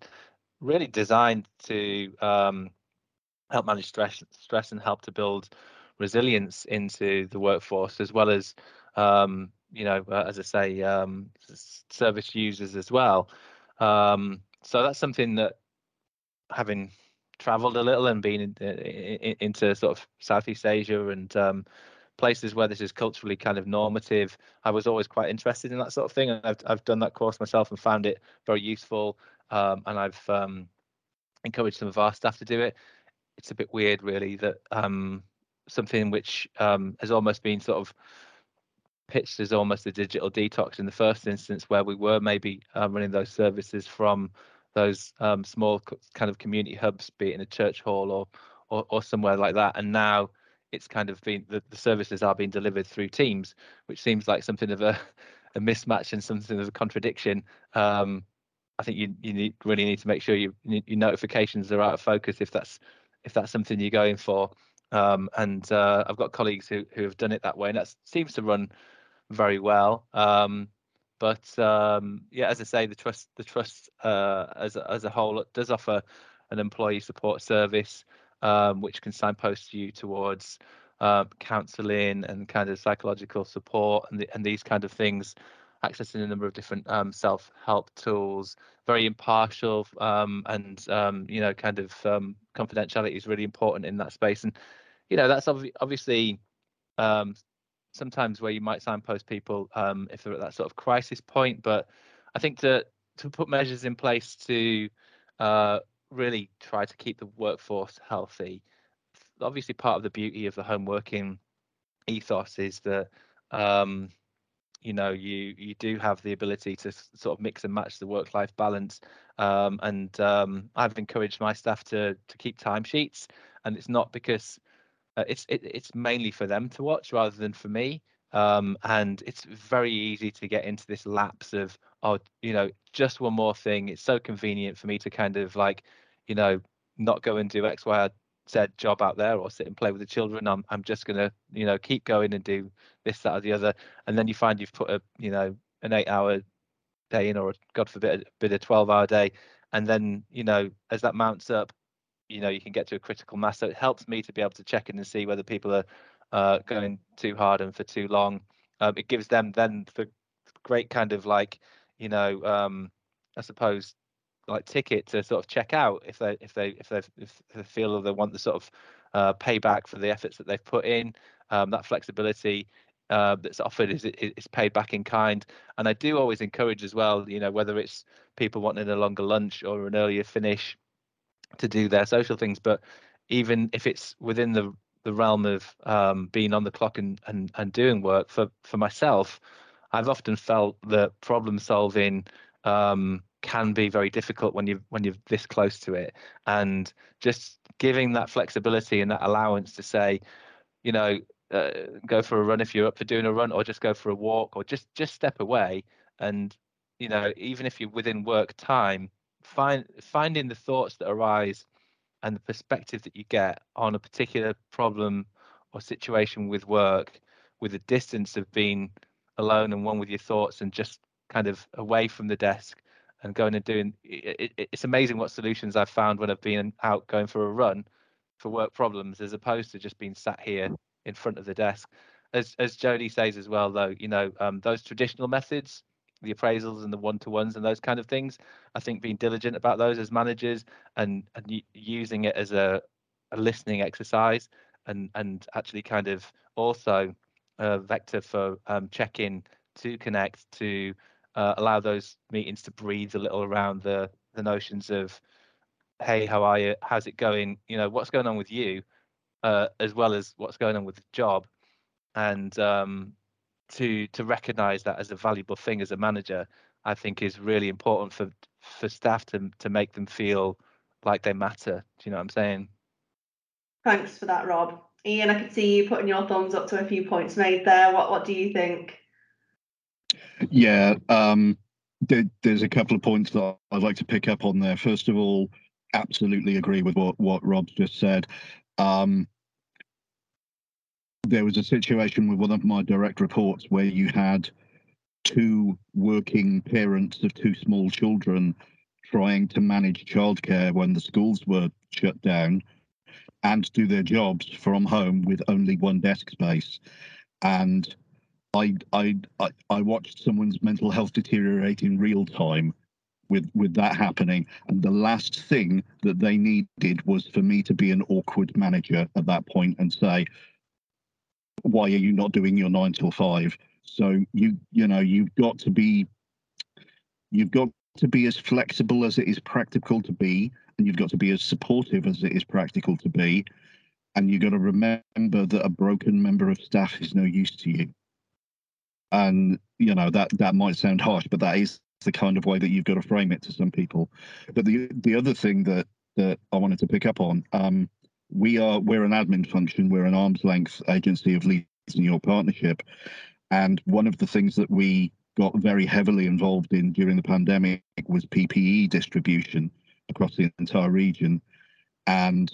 Speaker 3: really designed to um, help manage stress stress and help to build resilience into the workforce as well as um, you know, uh, as I say, um, service users as well. Um, so that's something that having traveled a little and been in, in, into sort of Southeast Asia and um, places where this is culturally kind of normative, I was always quite interested in that sort of thing. And I've, I've done that course myself and found it very useful. Um, and I've um, encouraged some of our staff to do it. It's a bit weird, really, that um, something which um, has almost been sort of pitched as almost a digital detox in the first instance, where we were maybe uh, running those services from those um, small kind of community hubs, be it in a church hall or or, or somewhere like that. And now it's kind of been the, the services are being delivered through Teams, which seems like something of a, a mismatch and something of a contradiction. Um, I think you you need, really need to make sure you, your notifications are out of focus if that's if that's something you're going for. Um, and uh, I've got colleagues who who have done it that way, and that seems to run very well. Um, but um, yeah, as I say, the trust the trust uh, as as a whole does offer an employee support service um, which can signpost you towards um, counselling and kind of psychological support and the, and these kind of things. Accessing a number of different um, self-help tools, very impartial, um, and um, you know, kind of confidentiality is really important in that space. And you know, that's ob- obviously sometimes where you might signpost people um, if they're at that sort of crisis point. But I think to to put measures in place to uh, really try to keep the workforce healthy. Obviously, part of the beauty of the home working ethos is that um, you know you you do have the ability to sort of mix and match the work life balance um, and um, I've encouraged my staff to to keep timesheets and it's not because uh, it's it, it's mainly for them to watch rather than for me. Um, and it's very easy to get into this lapse of oh you know just one more thing. It's so convenient for me to kind of like you know not go and do X Y Z job out there or sit and play with the children. I'm I'm just gonna you know keep going and do this that or the other. And then you find you've put a you know an eight hour day in or God forbid a bit of 12 hour day and then you know as that mounts up you know you can get to a critical mass. So it helps me to be able to check in and see whether people are uh, going too hard and for too long. Um, it gives them then the great kind of like you know um, I suppose like ticket to sort of check out if they if they if they if they feel they want the sort of uh, payback for the efforts that they've put in. Um, that flexibility uh, that's offered is is paid back in kind. And I do always encourage as well, you know, whether it's people wanting a longer lunch or an earlier finish, to do their social things but even if it's within the the realm of um, being on the clock and, and and doing work for for myself i've often felt that problem solving um, can be very difficult when you when you're this close to it. And just giving that flexibility and that allowance to say you know uh, go for a run if you're up for doing a run or just go for a walk or just just step away. And you know even if you're within work time find finding the thoughts that arise and the perspective that you get on a particular problem or situation with work with the distance of being alone and one with your thoughts and just kind of away from the desk and going and doing it, it, it's amazing what solutions I've found when I've been out going for a run for work problems as opposed to just being sat here in front of the desk. As as Jodie says as well, though, you know, um, those traditional methods, the appraisals and the one-to-ones and those kind of things, I think being diligent about those as managers and, and using it as a, a listening exercise and and actually kind of also a vector for um, check-in to connect to uh, allow those meetings to breathe a little around the the notions of hey how are you? How's it going? You know what's going on with you? Uh, as well as what's going on with the job. And um, to to recognize that as a valuable thing as a manager i think is really important for for staff to to make them feel like they matter. Do you know what i'm saying?
Speaker 1: Thanks for that rob. Ian i could see you putting your thumbs up to a few points made there. What what do you think?
Speaker 5: Yeah, um, there, there's a couple of points that I'd like to pick up on there. First of all, absolutely agree with what what Rob's just said. Um, there was a situation with one of my direct reports where you had two working parents of two small children trying to manage childcare when the schools were shut down and do their jobs from home with only one desk space. And I I I watched someone's mental health deteriorate in real time with with that happening and the last thing that they needed was for me to be an awkward manager at that point and say why are you not doing your 9 till 5 so you you know you've got to be you've got to be as flexible as it is practical to be and you've got to be as supportive as it is practical to be. And you've got to remember that a broken member of staff is no use to you. And you know that that might sound harsh but that is the kind of way that you've got to frame it to some people. But the the other thing that that i wanted to pick up on um, we are we're an admin function. We're an arm's length agency of leeds and York partnership. And one of the things that we got very heavily involved in during the pandemic was ppe distribution across the entire region. And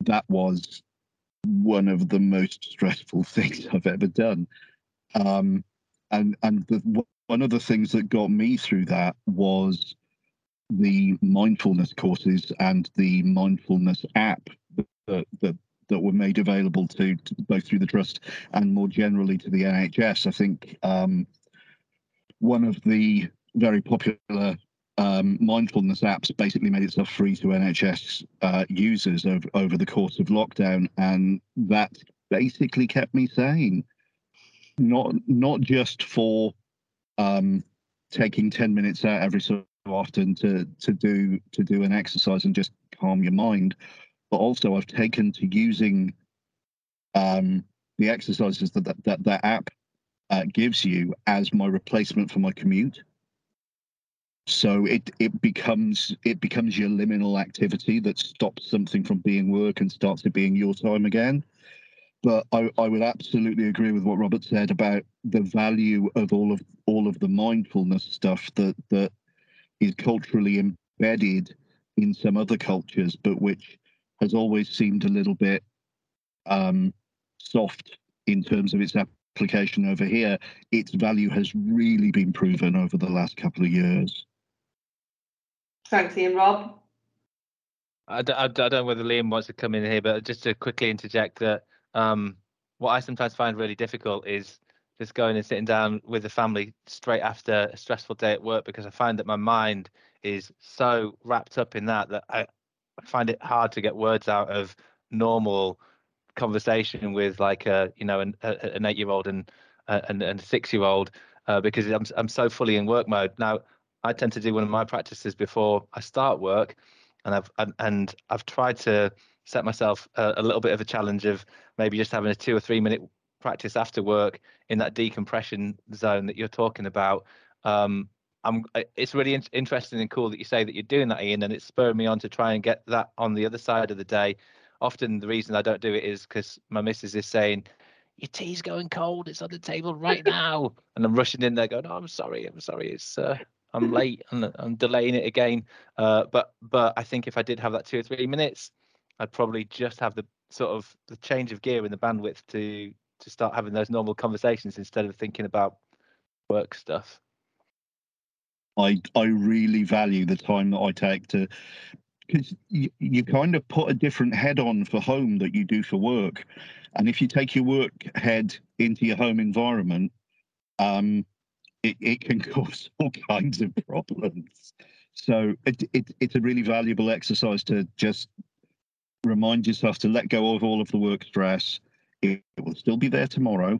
Speaker 5: that was one of the most stressful things i've ever done. Um, and and the, one of the things that got me through that was the mindfulness courses and the mindfulness app that that, that were made available to, to, both through the trust and more generally to the NHS. I think um, one of the very popular um, mindfulness apps basically made itself free to NHS uh, users over, over the course of lockdown, and that basically kept me sane not not just for um, taking 10 minutes out every so often to to do to do an exercise and just calm your mind but also i've taken to using um, the exercises that that, that, that app uh, gives you as my replacement for my commute. So it it becomes it becomes your liminal activity that stops something from being work and starts it being your time again. But I, I would absolutely agree with what Robert said about the value of all of all of the mindfulness stuff that that is culturally embedded in some other cultures, but which has always seemed a little bit um, soft in terms of its application over here. Its value has really been proven over the last couple of years.
Speaker 1: Thanks, Ian. Rob?
Speaker 3: I, I, I don't know whether Liam wants to come in here, but just to quickly interject that um, what I sometimes find really difficult is just going and sitting down with the family straight after a stressful day at work because I find that my mind is so wrapped up in that that I find it hard to get words out of normal conversation with like a you know an, an eight year old and, and and a six year old uh, because I'm I'm so fully in work mode now. I tend to do one of my practices before I start work, and I've and, and I've tried to set myself a, a, little bit of a challenge of maybe just having a two or three minute practice after work in that decompression zone that you're talking about. Um, I'm, it's really in- interesting and cool that you say that you're doing that, Ian, and it's spurring me on to try and get that on the other side of the day. Often the reason I don't do it is because my missus is saying, your tea's going cold. It's on the table right now. and I'm rushing in there going, oh, I'm sorry. I'm sorry. It's, uh, I'm late and I'm delaying it again. Uh, but, but I think if I did have that two or three minutes, I'd probably just have the sort of the change of gear and the bandwidth to, to start having those normal conversations instead of thinking about work stuff.
Speaker 5: I I really value the time that I take to because you, you kind of put a different head on for home that you do for work. And if you take your work head into your home environment, um, it, it can cause all kinds of problems. So it, it, it's a really valuable exercise to just remind yourself to let go of all of the work stress. It, it will still be there tomorrow.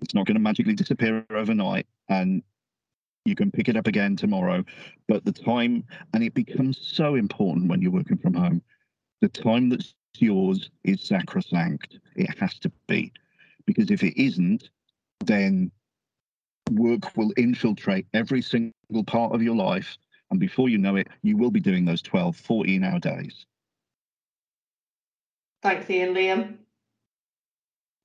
Speaker 5: It's not going to magically disappear overnight. And you can pick it up again tomorrow. But the time, and it becomes so important when you're working from home, the time that's yours is sacrosanct. It has to be. Because if it isn't, then work will infiltrate every single part of your life. And before you know it, you will be doing those 12, 14 hour days.
Speaker 1: Thanks, Ian. Liam?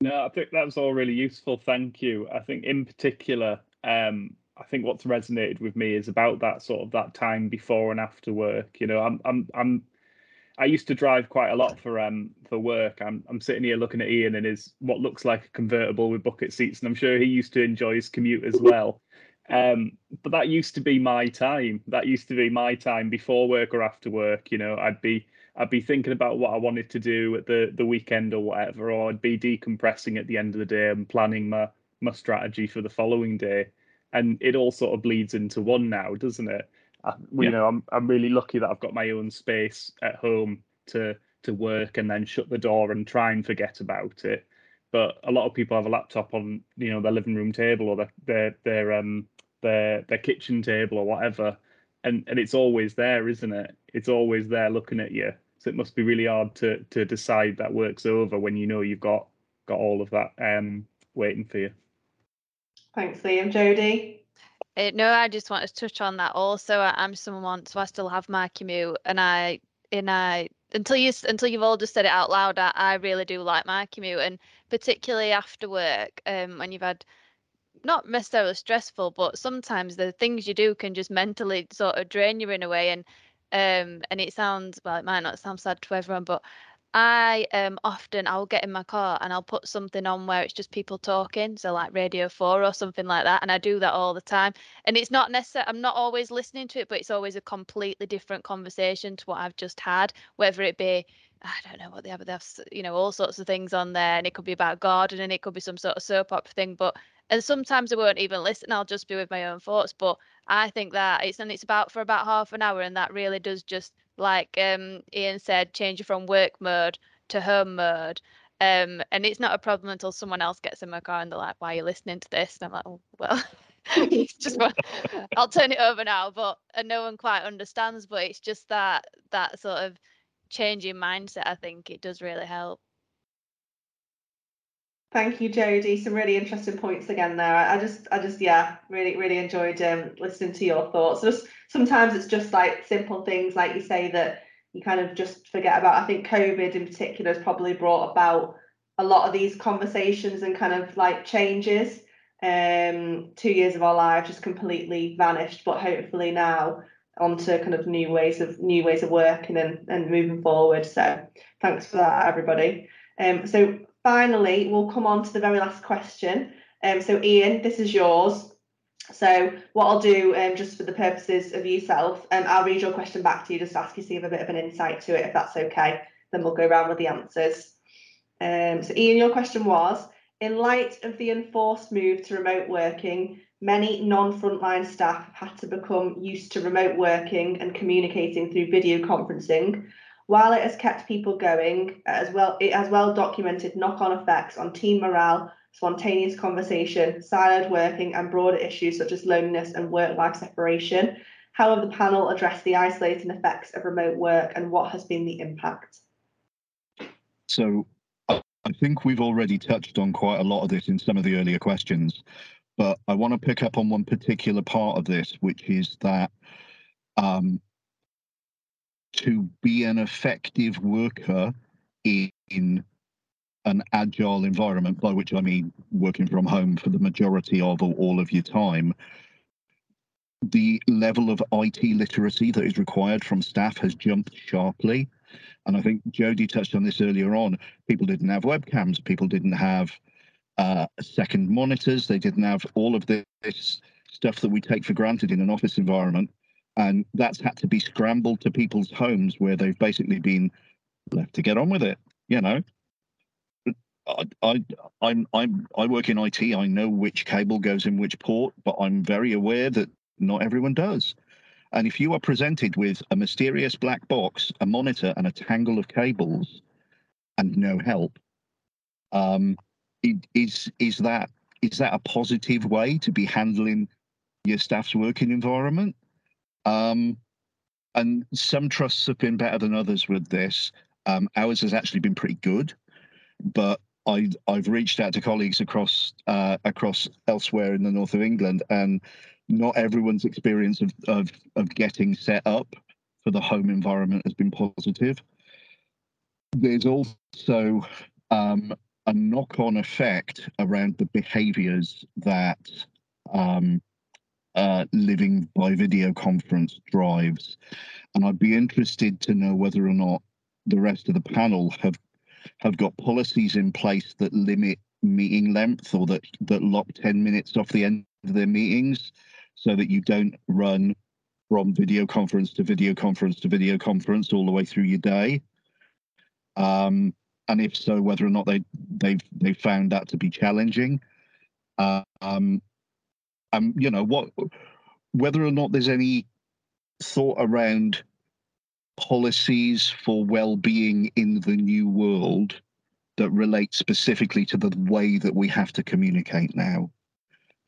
Speaker 4: No, I think that was all really useful. Thank you. I think in particular, um, I think what's resonated with me is about that sort of that time before and after work. You know, I'm I'm I'm I used to drive quite a lot for um for work. I'm I'm sitting here looking at Ian and his what looks like a convertible with bucket seats, and I'm sure he used to enjoy his commute as well. Um, but that used to be my time. That used to be my time before work or after work. You know, I'd be I'd be thinking about what I wanted to do at the the weekend or whatever, or I'd be decompressing at the end of the day and planning my my strategy for the following day and it all sort of bleeds into one now, doesn't it? I, yeah. You know, I'm I'm really lucky that I've got my own space at home to to work and then shut the door and try and forget about it. But a lot of people have a laptop on, you know, their living room table or their their their um their their kitchen table or whatever, and and it's always there, isn't it? It's always there looking at you. So it must be really hard to to decide that work's over when you know you've got got all of that um waiting for you.
Speaker 1: Thanks, Liam. Jodie?
Speaker 2: Uh, no, I just want to touch on that also. I, am someone, so I still have my commute, and I, and I, until you, until you've all just said it out loud, I, I really do like my commute, and particularly after work, um, when you've had not necessarily stressful, but sometimes the things you do can just mentally sort of drain you in a way, and um, and it sounds well, it might not sound sad to everyone, but I um often I'll get in my car and I'll put something on where it's just people talking, so like Radio 4 or something like that, and I do that all the time. And it's not necessary I'm not always listening to it, but it's always a completely different conversation to what I've just had, whether it be I don't know what they have, they have you know all sorts of things on there, and it could be about gardening, it could be some sort of soap opera thing, but and sometimes I won't even listen. I'll just be with my own thoughts. But I think that it's and it's about for about half an hour, and that really does just like um, Ian said, change it from work mode to home mode. Um, and it's not a problem until someone else gets in my car and they're like, "Why are you listening to this?" And I'm like, oh, "Well, it's just I'll turn it over now." But and no one quite understands. But it's just that that sort of changing mindset. I think it does really help.
Speaker 1: Thank you, Jodie. Some really interesting points again there. I just, I just, yeah, really, really enjoyed um, listening to your thoughts. Just sometimes it's just like simple things, like you say, that you kind of just forget about. I think COVID in particular has probably brought about a lot of these conversations and kind of like changes. Um, two years of our lives just completely vanished, but hopefully now onto kind of new ways of new ways of working and, and moving forward. So thanks for that, everybody. Um, so finally, we'll come on to the very last question. Um, so Ian, this is yours. So what I'll do, um, just for the purposes of yourself, um, I'll read your question back to you, just to ask you to give a bit of an insight to it, if that's okay. Then we'll go around with the answers. Um, so Ian, your question was, in light of the enforced move to remote working, many non-frontline staff have had to become used to remote working and communicating through video conferencing. While it has kept people going, as well, it has well documented knock-on effects on team morale, spontaneous conversation, silent working, and broader issues such as loneliness and work-life separation. How have the panel addressed the isolating effects of remote work, and what has been the impact?
Speaker 5: So I think we've already touched on quite a lot of this in some of the earlier questions, but I want to pick up on one particular part of this, which is that um, to be an effective worker in an agile environment, by which I mean working from home for the majority of or all of your time, the level of IT literacy that is required from staff has jumped sharply. And I think Jodie touched on this earlier on. People didn't have webcams, people didn't have uh, second monitors, they didn't have all of this stuff that we take for granted in an office environment. And that's had to be scrambled to people's homes where they've basically been left to get on with it, you know. I, I I'm I'm I work in IT. I know which cable goes in which port, but I'm very aware that not everyone does. And if you are presented with a mysterious black box, a monitor, and a tangle of cables, and no help, um, is is that is that a positive way to be handling your staff's working environment? Um, and some trusts have been better than others with this. Um, ours has actually been pretty good, but I, I've reached out to colleagues across uh, across elsewhere in the north of England, and not everyone's experience of, of, of getting set up for the home environment has been positive. There's also um, a knock on effect around the behaviors that um, uh, living by video conference drives. And I'd be interested to know whether or not the rest of the panel have have got policies in place that limit meeting length or that that lock 10 minutes off the end of their meetings so that you don't run from video conference to video conference to video conference all the way through your day. Um, and if so, whether or not they they've they found that to be challenging. Uh, um, um, you know what, whether or not there's any thought around policies for well-being in the new world that relate specifically to the way that we have to communicate now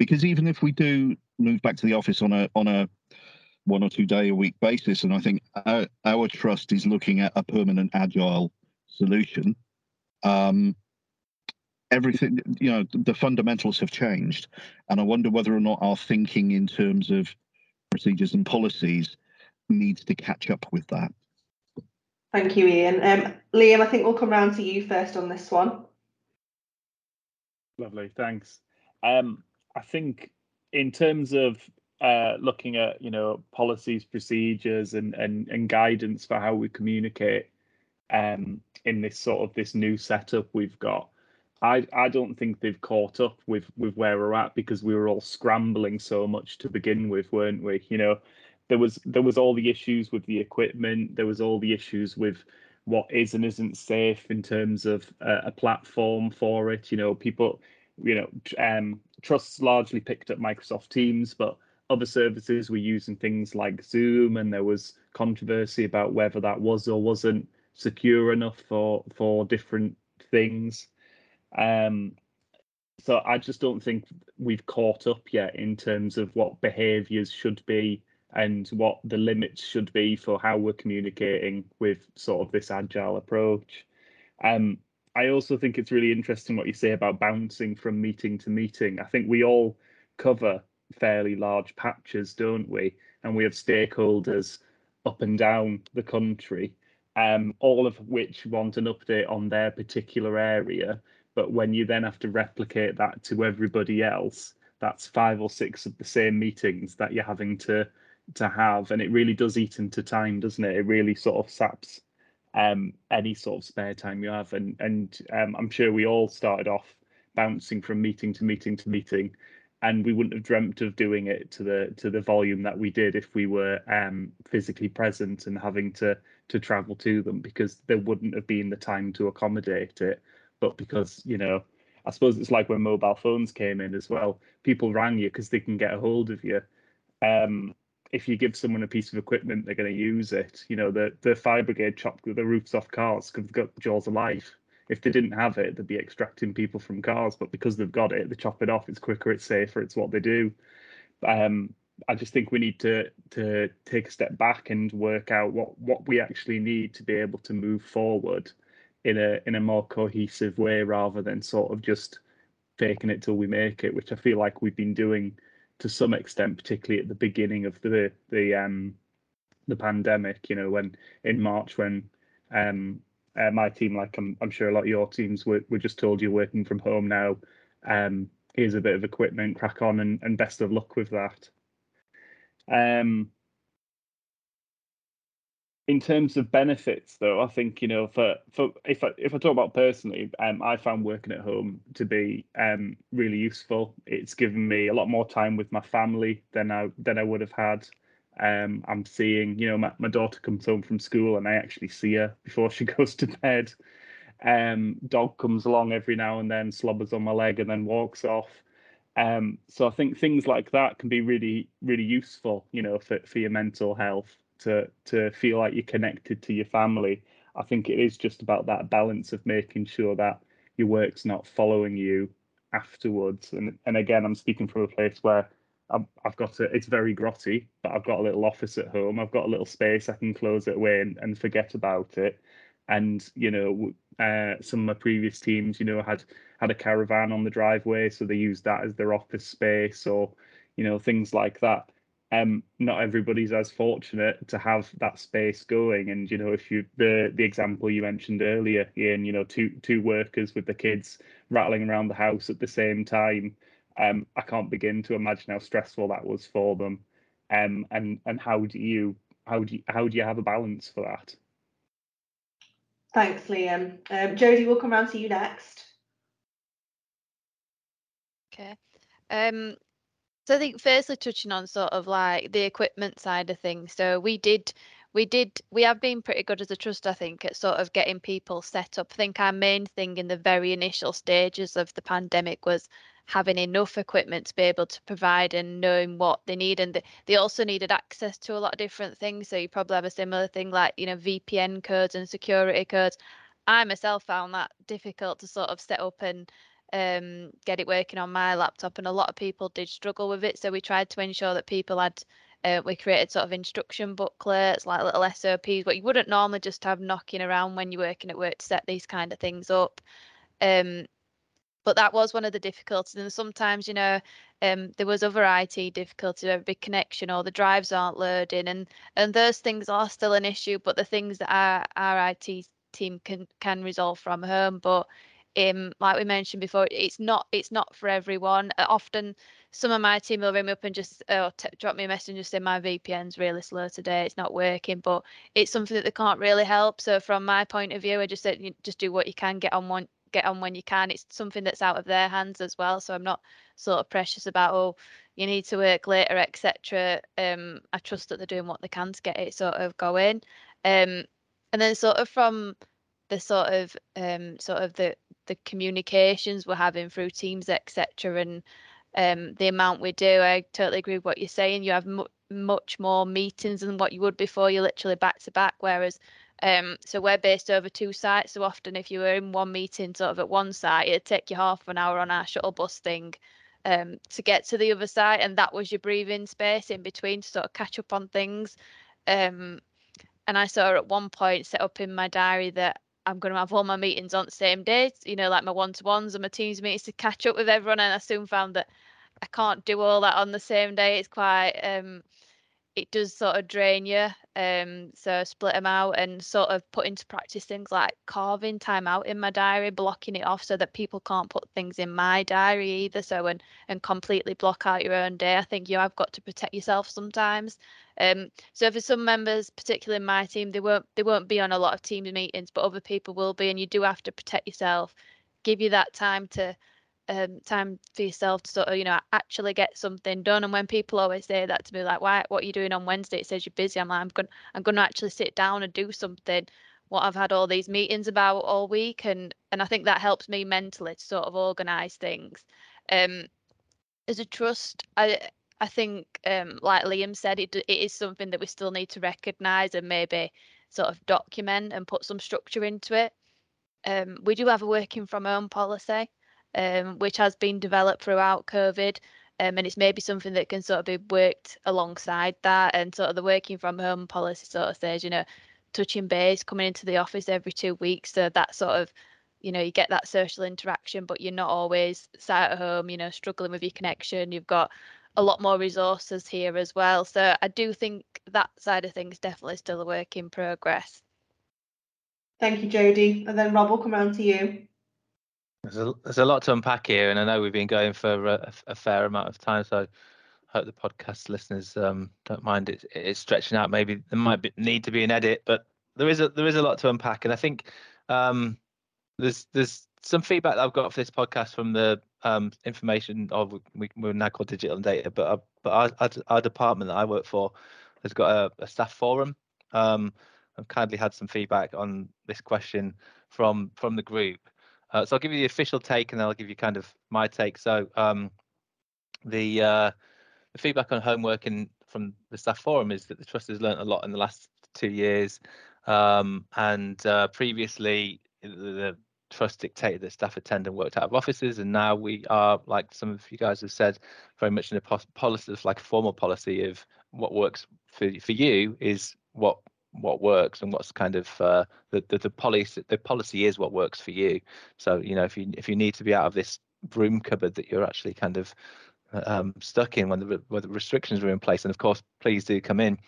Speaker 5: because even if we do move back to the office on a on a one or two day a week basis, and I think our, our trust is looking at a permanent agile solution. Um, everything, you know, the fundamentals have changed, and I wonder whether or not our thinking in terms of procedures and policies needs to catch up with that.
Speaker 1: Thank you, Ian. Um, Liam, I think we'll come round to you first on this one.
Speaker 4: Lovely, thanks. Um, I think in terms of uh, looking at you know policies, procedures, and and and guidance for how we communicate um, in this sort of this new setup we've got. I, I don't think they've caught up with with where we're at because we were all scrambling so much to begin with, weren't we? You know, there was there was all the issues with the equipment, there was all the issues with what is and isn't safe in terms of a platform for it. You know, people you know, um, trusts largely picked up Microsoft Teams, but other services were using things like Zoom, and there was controversy about whether that was or wasn't secure enough for for different things. Um, so I just don't think we've caught up yet in terms of what behaviours should be and what the limits should be for how we're communicating with sort of this agile approach. Um, I also think it's really interesting what you say about bouncing from meeting to meeting. I think we all cover fairly large patches, don't we? And we have stakeholders up and down the country, um, all of which want an update on their particular area. But when you then have to replicate that to everybody else, that's five or six of the same meetings that you're having to to have, and it really does eat into time, doesn't it? It really sort of saps um, any sort of spare time you have. And and um, I'm sure we all started off bouncing from meeting to meeting to meeting, and we wouldn't have dreamt of doing it to the to the volume that we did if we were um, physically present and having to to travel to them because there wouldn't have been the time to accommodate it. But because you know, I suppose it's like when mobile phones came in as well. People rang you because they can get a hold of you. Um, if you give someone a piece of equipment, they're going to use it. You know, the the fire brigade chop the roofs off cars because they've got jaws of life. If they didn't have it, they'd be extracting people from cars. But because they've got it, they chop it off. It's quicker, it's safer, it's what they do. Um, I just think we need to to take a step back and work out what what we actually need to be able to move forward, in a in a more cohesive way rather than sort of just faking it till we make it, which I feel like we've been doing to some extent, particularly at the beginning of the the um the pandemic. You know, when in March when um uh, my team, like I'm I'm sure a lot of your teams were were just told you're working from home now. Um, here's a bit of equipment, crack on, and and best of luck with that. Um, in terms of benefits though i think you know for for if i if i talk about personally um i found working at home to be um really useful. It's given me a lot more time with my family than i than i would have had. Um i'm seeing you know my, my daughter comes home from school and i actually see her before she goes to bed. Um dog comes along every now and then slobbers on my leg and then walks off. Um so i think things like that can be really really useful you know for, for your mental health to to feel like you're connected to your family. I think it is just about that balance of making sure that your work's not following you afterwards. And and again, I'm speaking from a place where I've, I've got a, it's very grotty, but I've got a little office at home. I've got a little space I can close it away and, and forget about it. And you know, uh, some of my previous teams, you know, had had a caravan on the driveway, so they used that as their office space, or you know, things like that um, not everybody's as fortunate to have that space going. And you know, if you the the example you mentioned earlier, Ian, you know, two two workers with the kids rattling around the house at the same time, um, I can't begin to imagine how stressful that was for them. Um, and and how do you how do you, how do you have a balance for that?
Speaker 1: Thanks, Liam. Um, Jodie, we'll come around to you next.
Speaker 2: Okay. Um, so I think firstly touching on sort of like the equipment side of things. So we did we did we have been pretty good as a trust, I think, at sort of getting people set up. I think our main thing in the very initial stages of the pandemic was having enough equipment to be able to provide and knowing what they need and they also needed access to a lot of different things so you probably have a similar thing like you know vpn codes and security codes i myself found that difficult to sort of set up and um, get it working on my laptop, and a lot of people did struggle with it. So we tried to ensure that people had. Uh, we created sort of instruction booklets, like little SOPs, what you wouldn't normally just have knocking around when you're working at work to set these kind of things up. Um, but that was one of the difficulties. And sometimes, you know, um, there was other IT difficulties, a big connection, or the drives aren't loading, and and those things are still an issue. But the things that our our IT team can can resolve from home. But um, like we mentioned before, it's not it's not for everyone. Uh, often, some of my team will ring me up and just uh, t- drop me a message and just say my VPN's really slow today, it's not working. But it's something that they can't really help. So from my point of view, I just said just do what you can, get on one, get on when you can. It's something that's out of their hands as well. So I'm not sort of precious about oh you need to work later, etc. Um, I trust that they're doing what they can to get it sort of going. Um, and then sort of from the sort of um, sort of the the communications we're having through teams etc and um, the amount we do i totally agree with what you're saying. You have mu- much more meetings than what you would before you're literally back to back whereas um, so we're based over two sites so often if you were in one meeting sort of at one site it'd take you half an hour on our shuttle bus thing um, to get to the other site and that was your breathing space in between to sort of catch up on things um, and I saw at one point set up in my diary that I'm going to have all my meetings on the same day, you know, like my one to ones and my teams meetings to catch up with everyone. And I soon found that I can't do all that on the same day. It's quite, um, it does sort of drain you. Um, so split them out and sort of put into practice things like carving time out in my diary, blocking it off so that people can't put things in my diary either. So and and completely block out your own day. I think you have got to protect yourself sometimes. Um, so for some members, particularly in my team, they won't they won't be on a lot of team meetings, but other people will be, and you do have to protect yourself. Give you that time to um, time for yourself to sort of, you know, actually get something done. And when people always say that to me, like, why, what are you doing on Wednesday? It says you're busy. I'm like, I'm going, I'm going to actually sit down and do something. What I've had all these meetings about all week, and and I think that helps me mentally to sort of organise things. Um, as a trust, I I think, um, like Liam said, it it is something that we still need to recognise and maybe sort of document and put some structure into it. Um, we do have a working from home policy um, which has been developed throughout COVID. Um, and it's maybe something that can sort of be worked alongside that and sort of the working from home policy sort of says, you know, touching base, coming into the office every two weeks. So that sort of, you know, you get that social interaction, but you're not always sat at home, you know, struggling with your connection. You've got a lot more resources here as well. So I do think that side of things definitely still a work in progress.
Speaker 1: Thank you, Jodie. And then Rob will come around to you.
Speaker 3: There's a, there's a lot to unpack here, and I know we've been going for a, a fair amount of time, so I hope the podcast listeners um, don't mind it, it's stretching out. Maybe there might be, need to be an edit, but there is a there is a lot to unpack, and I think um, there's there's some feedback that I've got for this podcast from the um, information of we, we're now called digital and data, but uh, but our, our, our, department that I work for has got a, a staff forum. Um, I've kindly had some feedback on this question from from the group. Uh, so I'll give you the official take, and then I'll give you kind of my take. So um, the uh, the feedback on homework and from the staff forum is that the trust has learned a lot in the last two years, um, and uh, previously the trust dictated that staff attend and worked out of offices, and now we are, like some of you guys have said, very much in a policy, like a formal policy of what works for for you is what what works and what's kind of uh, the, the the policy the policy is what works for you. So you know if you if you need to be out of this broom cupboard that you're actually kind of um, stuck in when the when the restrictions are in place, and of course please do come in.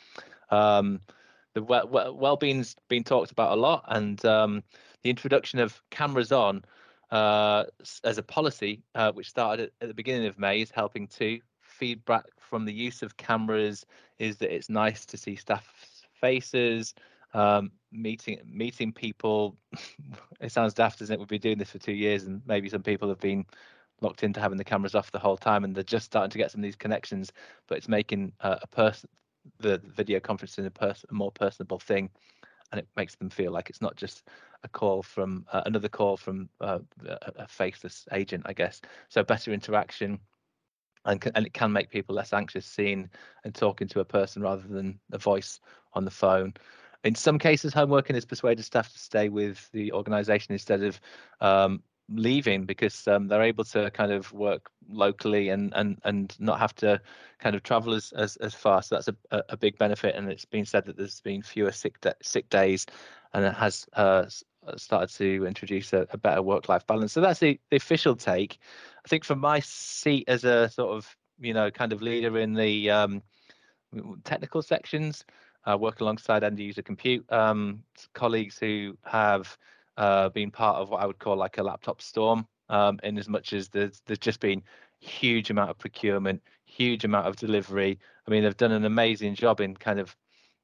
Speaker 3: Um, the well, well being's been talked about a lot, and um, the introduction of cameras on uh, as a policy, uh, which started at, at, the beginning of May, is helping too. Feedback from the use of cameras is that it's nice to see staff's faces, um, meeting meeting people. it sounds daft, doesn't it? We've been doing this for two years, and maybe some people have been locked into having the cameras off the whole time, and they're just starting to get some of these connections. But it's making uh, a person the video conferencing a, person, a more personable thing and it makes them feel like it's not just a call from uh, another call from uh, a faceless agent, I guess. So better interaction, and and it can make people less anxious seeing and talking to a person rather than a voice on the phone. In some cases, home working has persuaded staff to stay with the organisation instead of um, leaving because um, they're able to kind of work locally and and and not have to kind of travel as as, as far. So that's a, a big benefit. And it's been said that there's been fewer sick de- sick days, and it has uh, started to introduce a, a better work life balance. So that's the, the official take. I think from my seat as a sort of you know kind of leader in the um, technical sections. I work alongside end user compute um, colleagues who have uh, been part of what I would call like a laptop storm. Um, in as much as there's there's just been huge amount of procurement, huge amount of delivery. I mean, they've done an amazing job in kind of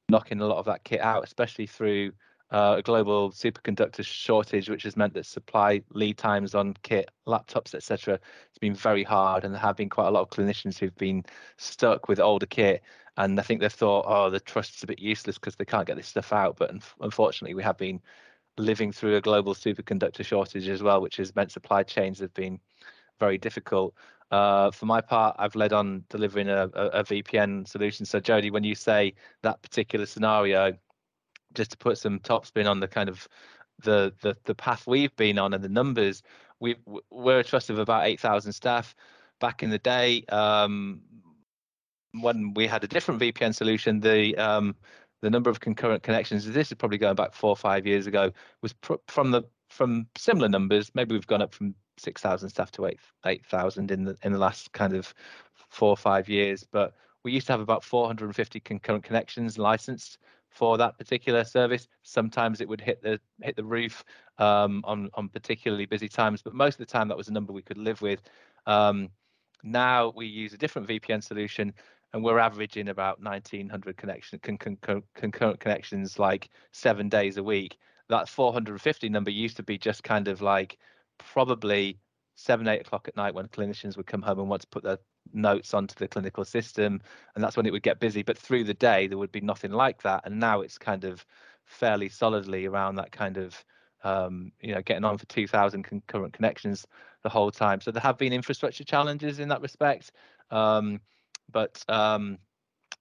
Speaker 3: knocking a lot of that kit out, especially through uh, a global superconductor shortage, which has meant that supply lead times on kit, laptops, etc., has been very hard, and there have been quite a lot of clinicians who've been stuck with older kit, and I think they've thought, oh, the trust's a bit useless because they can't get this stuff out. But unfortunately, we have been living through a global superconductor shortage as well, which has meant supply chains have been very difficult. Uh, for my part, I've led on delivering a, a, a, VPN solution. So, Jodie, when you say that particular scenario, just to put some top spin on the kind of the the, the path we've been on and the numbers, we we're a trust of about eight thousand staff. Back in the day, um, when we had a different VPN solution, the um, the number of concurrent connections, this is probably going back four or five years ago, was pr- from the from similar numbers. Maybe we've gone up from 6,000 staff to 8 8,000 in the in the last kind of four or five years. But we used to have about 450 concurrent connections licensed for that particular service. Sometimes it would hit the hit the roof um, on on particularly busy times, but most of the time that was a number we could live with. Um, now we use a different VPN solution and we're averaging about 1900 connection con, con, con, concurrent connections like seven days a week that 450 number used to be just kind of like probably seven eight o'clock at night when clinicians would come home and want to put their notes onto the clinical system and that's when it would get busy. But through the day there would be nothing like that and now it's kind of fairly solidly around that kind of um, you know getting on for 2000 concurrent connections the whole time. So there have been infrastructure challenges in that respect um, but um,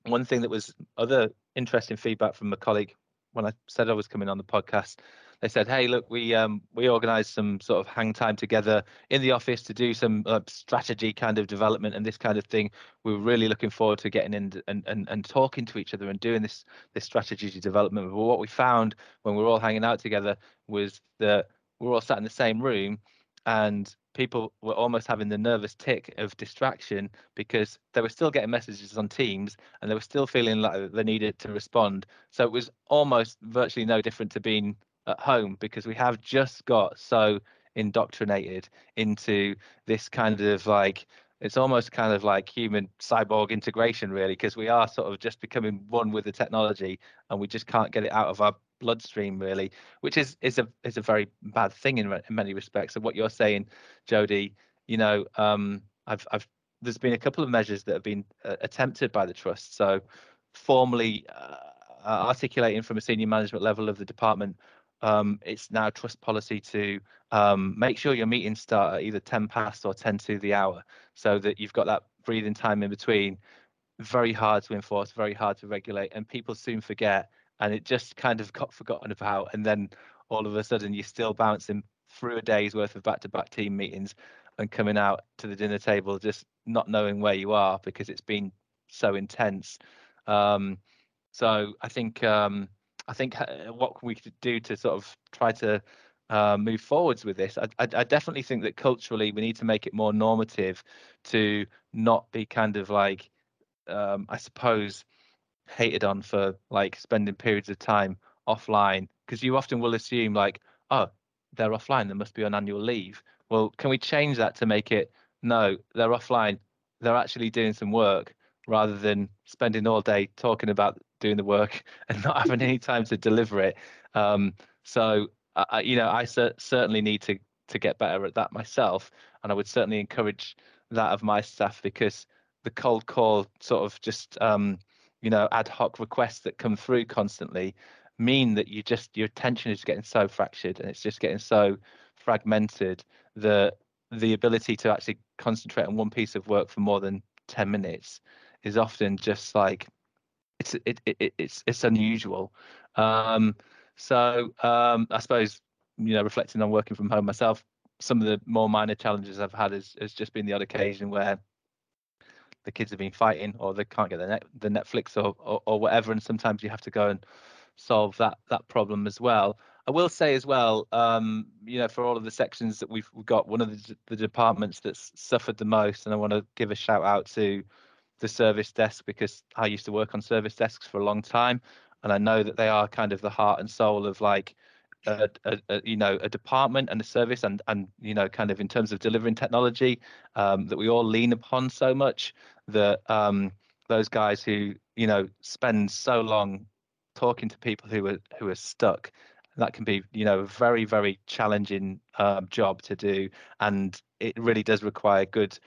Speaker 3: one thing that was other interesting feedback from a colleague when I said I was coming on the podcast, they said, "Hey, look, we um, we organised some sort of hang time together in the office to do some uh, strategy kind of development and this kind of thing. We are really looking forward to getting in and, and and talking to each other and doing this this strategy development. But what we found when we were all hanging out together was that we we're all sat in the same room, and people were almost having the nervous tic of distraction because they were still getting messages on Teams and they were still feeling like they needed to respond. So it was almost virtually no different to being at home because we have just got so indoctrinated into this kind of like it's almost kind of like human cyborg integration really because we are sort of just becoming one with the technology and we just can't get it out of our bloodstream really which is is a is a very bad thing in, in many respects. And what you're saying jodie you know um i've i've there's been a couple of measures that have been uh, attempted by the trust. So formally uh, articulating from a senior management level of the department um, it's now trust policy to um, make sure your meetings start at either 10 past or 10 to the hour so that you've got that breathing time in between. Very hard to enforce, very hard to regulate, and people soon forget. And it just kind of got forgotten about. And then all of a sudden, you're still bouncing through a day's worth of back to back team meetings and coming out to the dinner table just not knowing where you are because it's been so intense. Um, so I think um, I think uh, what we could do to sort of try to uh, move forwards with this. I, I, I, definitely think that culturally we need to make it more normative to not be kind of like, um, I suppose, hated on for like spending periods of time offline because you often will assume like, oh, they're offline, they must be on annual leave. Well, can we change that to make it no, they're offline, they're actually doing some work rather than spending all day talking about doing the work and not having any time to deliver it. Um, so, uh, you know, I cer- certainly need to to get better at that myself, and I would certainly encourage that of my staff because the cold call sort of just um, you know ad hoc requests that come through constantly mean that you just your attention is getting so fractured and it's just getting so fragmented that the ability to actually concentrate on one piece of work for more than 10 minutes is often just like it's it, it it's it's unusual. Um, so um, I suppose you know reflecting on working from home myself, some of the more minor challenges I've had is has just been the odd occasion where the kids have been fighting or they can't get the net, the Netflix or, or, or whatever, and sometimes you have to go and solve that that problem as well. I will say as well, um, you know, for all of the sections that we've, got, one of the, the departments that's suffered the most, and I want to give a shout out to the service desk because I used to work on service desks for a long time, and I know that they are kind of the heart and soul of like a, a, a, you know a department and a service and and you know kind of in terms of delivering technology um, that we all lean upon so much that um, those guys who you know spend so long talking to people who are who are stuck that can be you know a very very challenging um, job to do. And it really does require good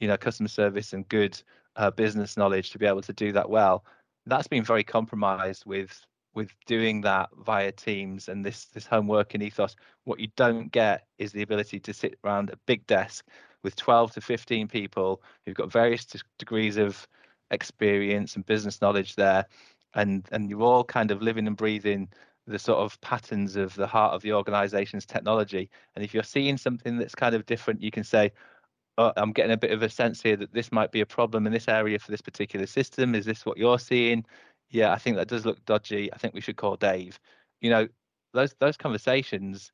Speaker 3: you know customer service and good uh, business knowledge to be able to do that well. That's been very compromised with with doing that via Teams and this this homework working ethos. What you don't get is the ability to sit around a big desk with 12 to 15 people who've got various degrees of experience and business knowledge there, and and you're all kind of living and breathing the sort of patterns of the heart of the organization's technology. And if you're seeing something that's kind of different, you can say, oh, I'm getting a bit of a sense here that this might be a problem in this area for this particular system. Is this what you're seeing? Yeah, I think that does look dodgy. I think we should call Dave. You know, those those conversations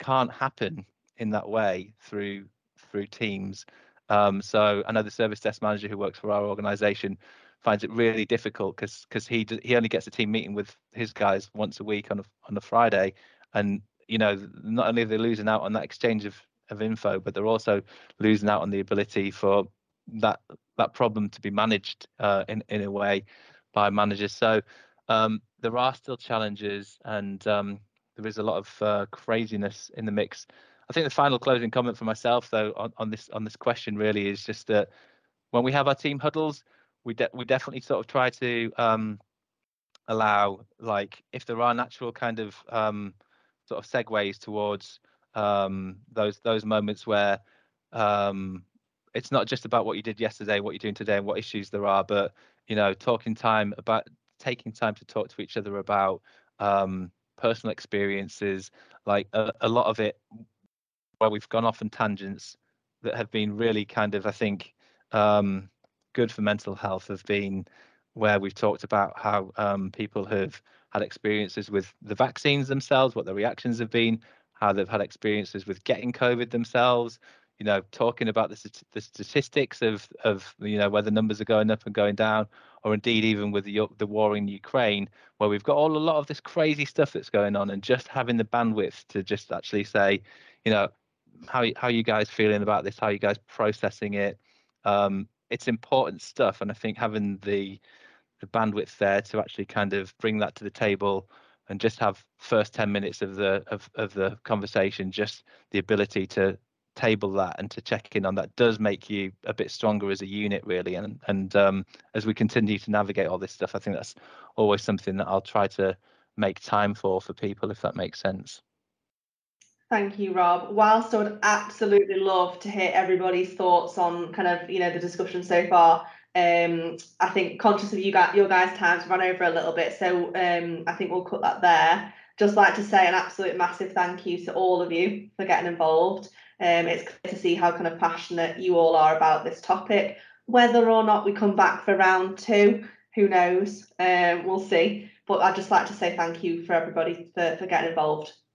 Speaker 3: can't happen in that way through through Teams. Um, so I know the service desk manager who works for our organisation finds it really difficult because because he he only gets a team meeting with his guys once a week on a on a Friday, and you know not only are they losing out on that exchange of of info, but they're also losing out on the ability for that that problem to be managed uh, in in a way by managers. So um, there are still challenges, and um, there is a lot of uh, craziness in the mix. I think the final closing comment for myself, though, on, on this on this question really is just that when we have our team huddles, we de- we definitely sort of try to um, allow like if there are natural kind of um, sort of segues towards um, those those moments where um, it's not just about what you did yesterday, what you're doing today, and what issues there are, but you know, talking time about taking time to talk to each other about um, personal experiences, like a, a lot of it where we've gone off on tangents that have been really kind of, I think, um, good for mental health have been where we've talked about how um, people have had experiences with the vaccines themselves, what their reactions have been, how they've had experiences with getting COVID themselves, you know, talking about the, the statistics of, of, you know, where the numbers are going up and going down, or indeed even with the, the war in Ukraine, where we've got all a lot of this crazy stuff that's going on and just having the bandwidth to just actually say, you know, how, how you guys feeling about this? How you guys processing it? Um, it's important stuff. And I think having the, the bandwidth there to actually kind of bring that to the table and just have first 10 minutes of the of, of the conversation just the ability to table that and to check in on that does make you a bit stronger as a unit really and and um, as we continue to navigate all this stuff i think that's always something that i'll try to make time for for people if that makes sense
Speaker 1: Thank you, Rob. Whilst I would absolutely love to hear everybody's thoughts on kind of you know the discussion so far, um, I think conscious of you guys, your guys' times run over a little bit, so um, I think we'll cut that there. Just like to say an absolute massive thank you to all of you for getting involved. Um, it's clear to see how kind of passionate you all are about this topic. Whether or not we come back for round two, who knows? Um, we'll see. But I'd just like to say thank you for everybody for, for getting involved.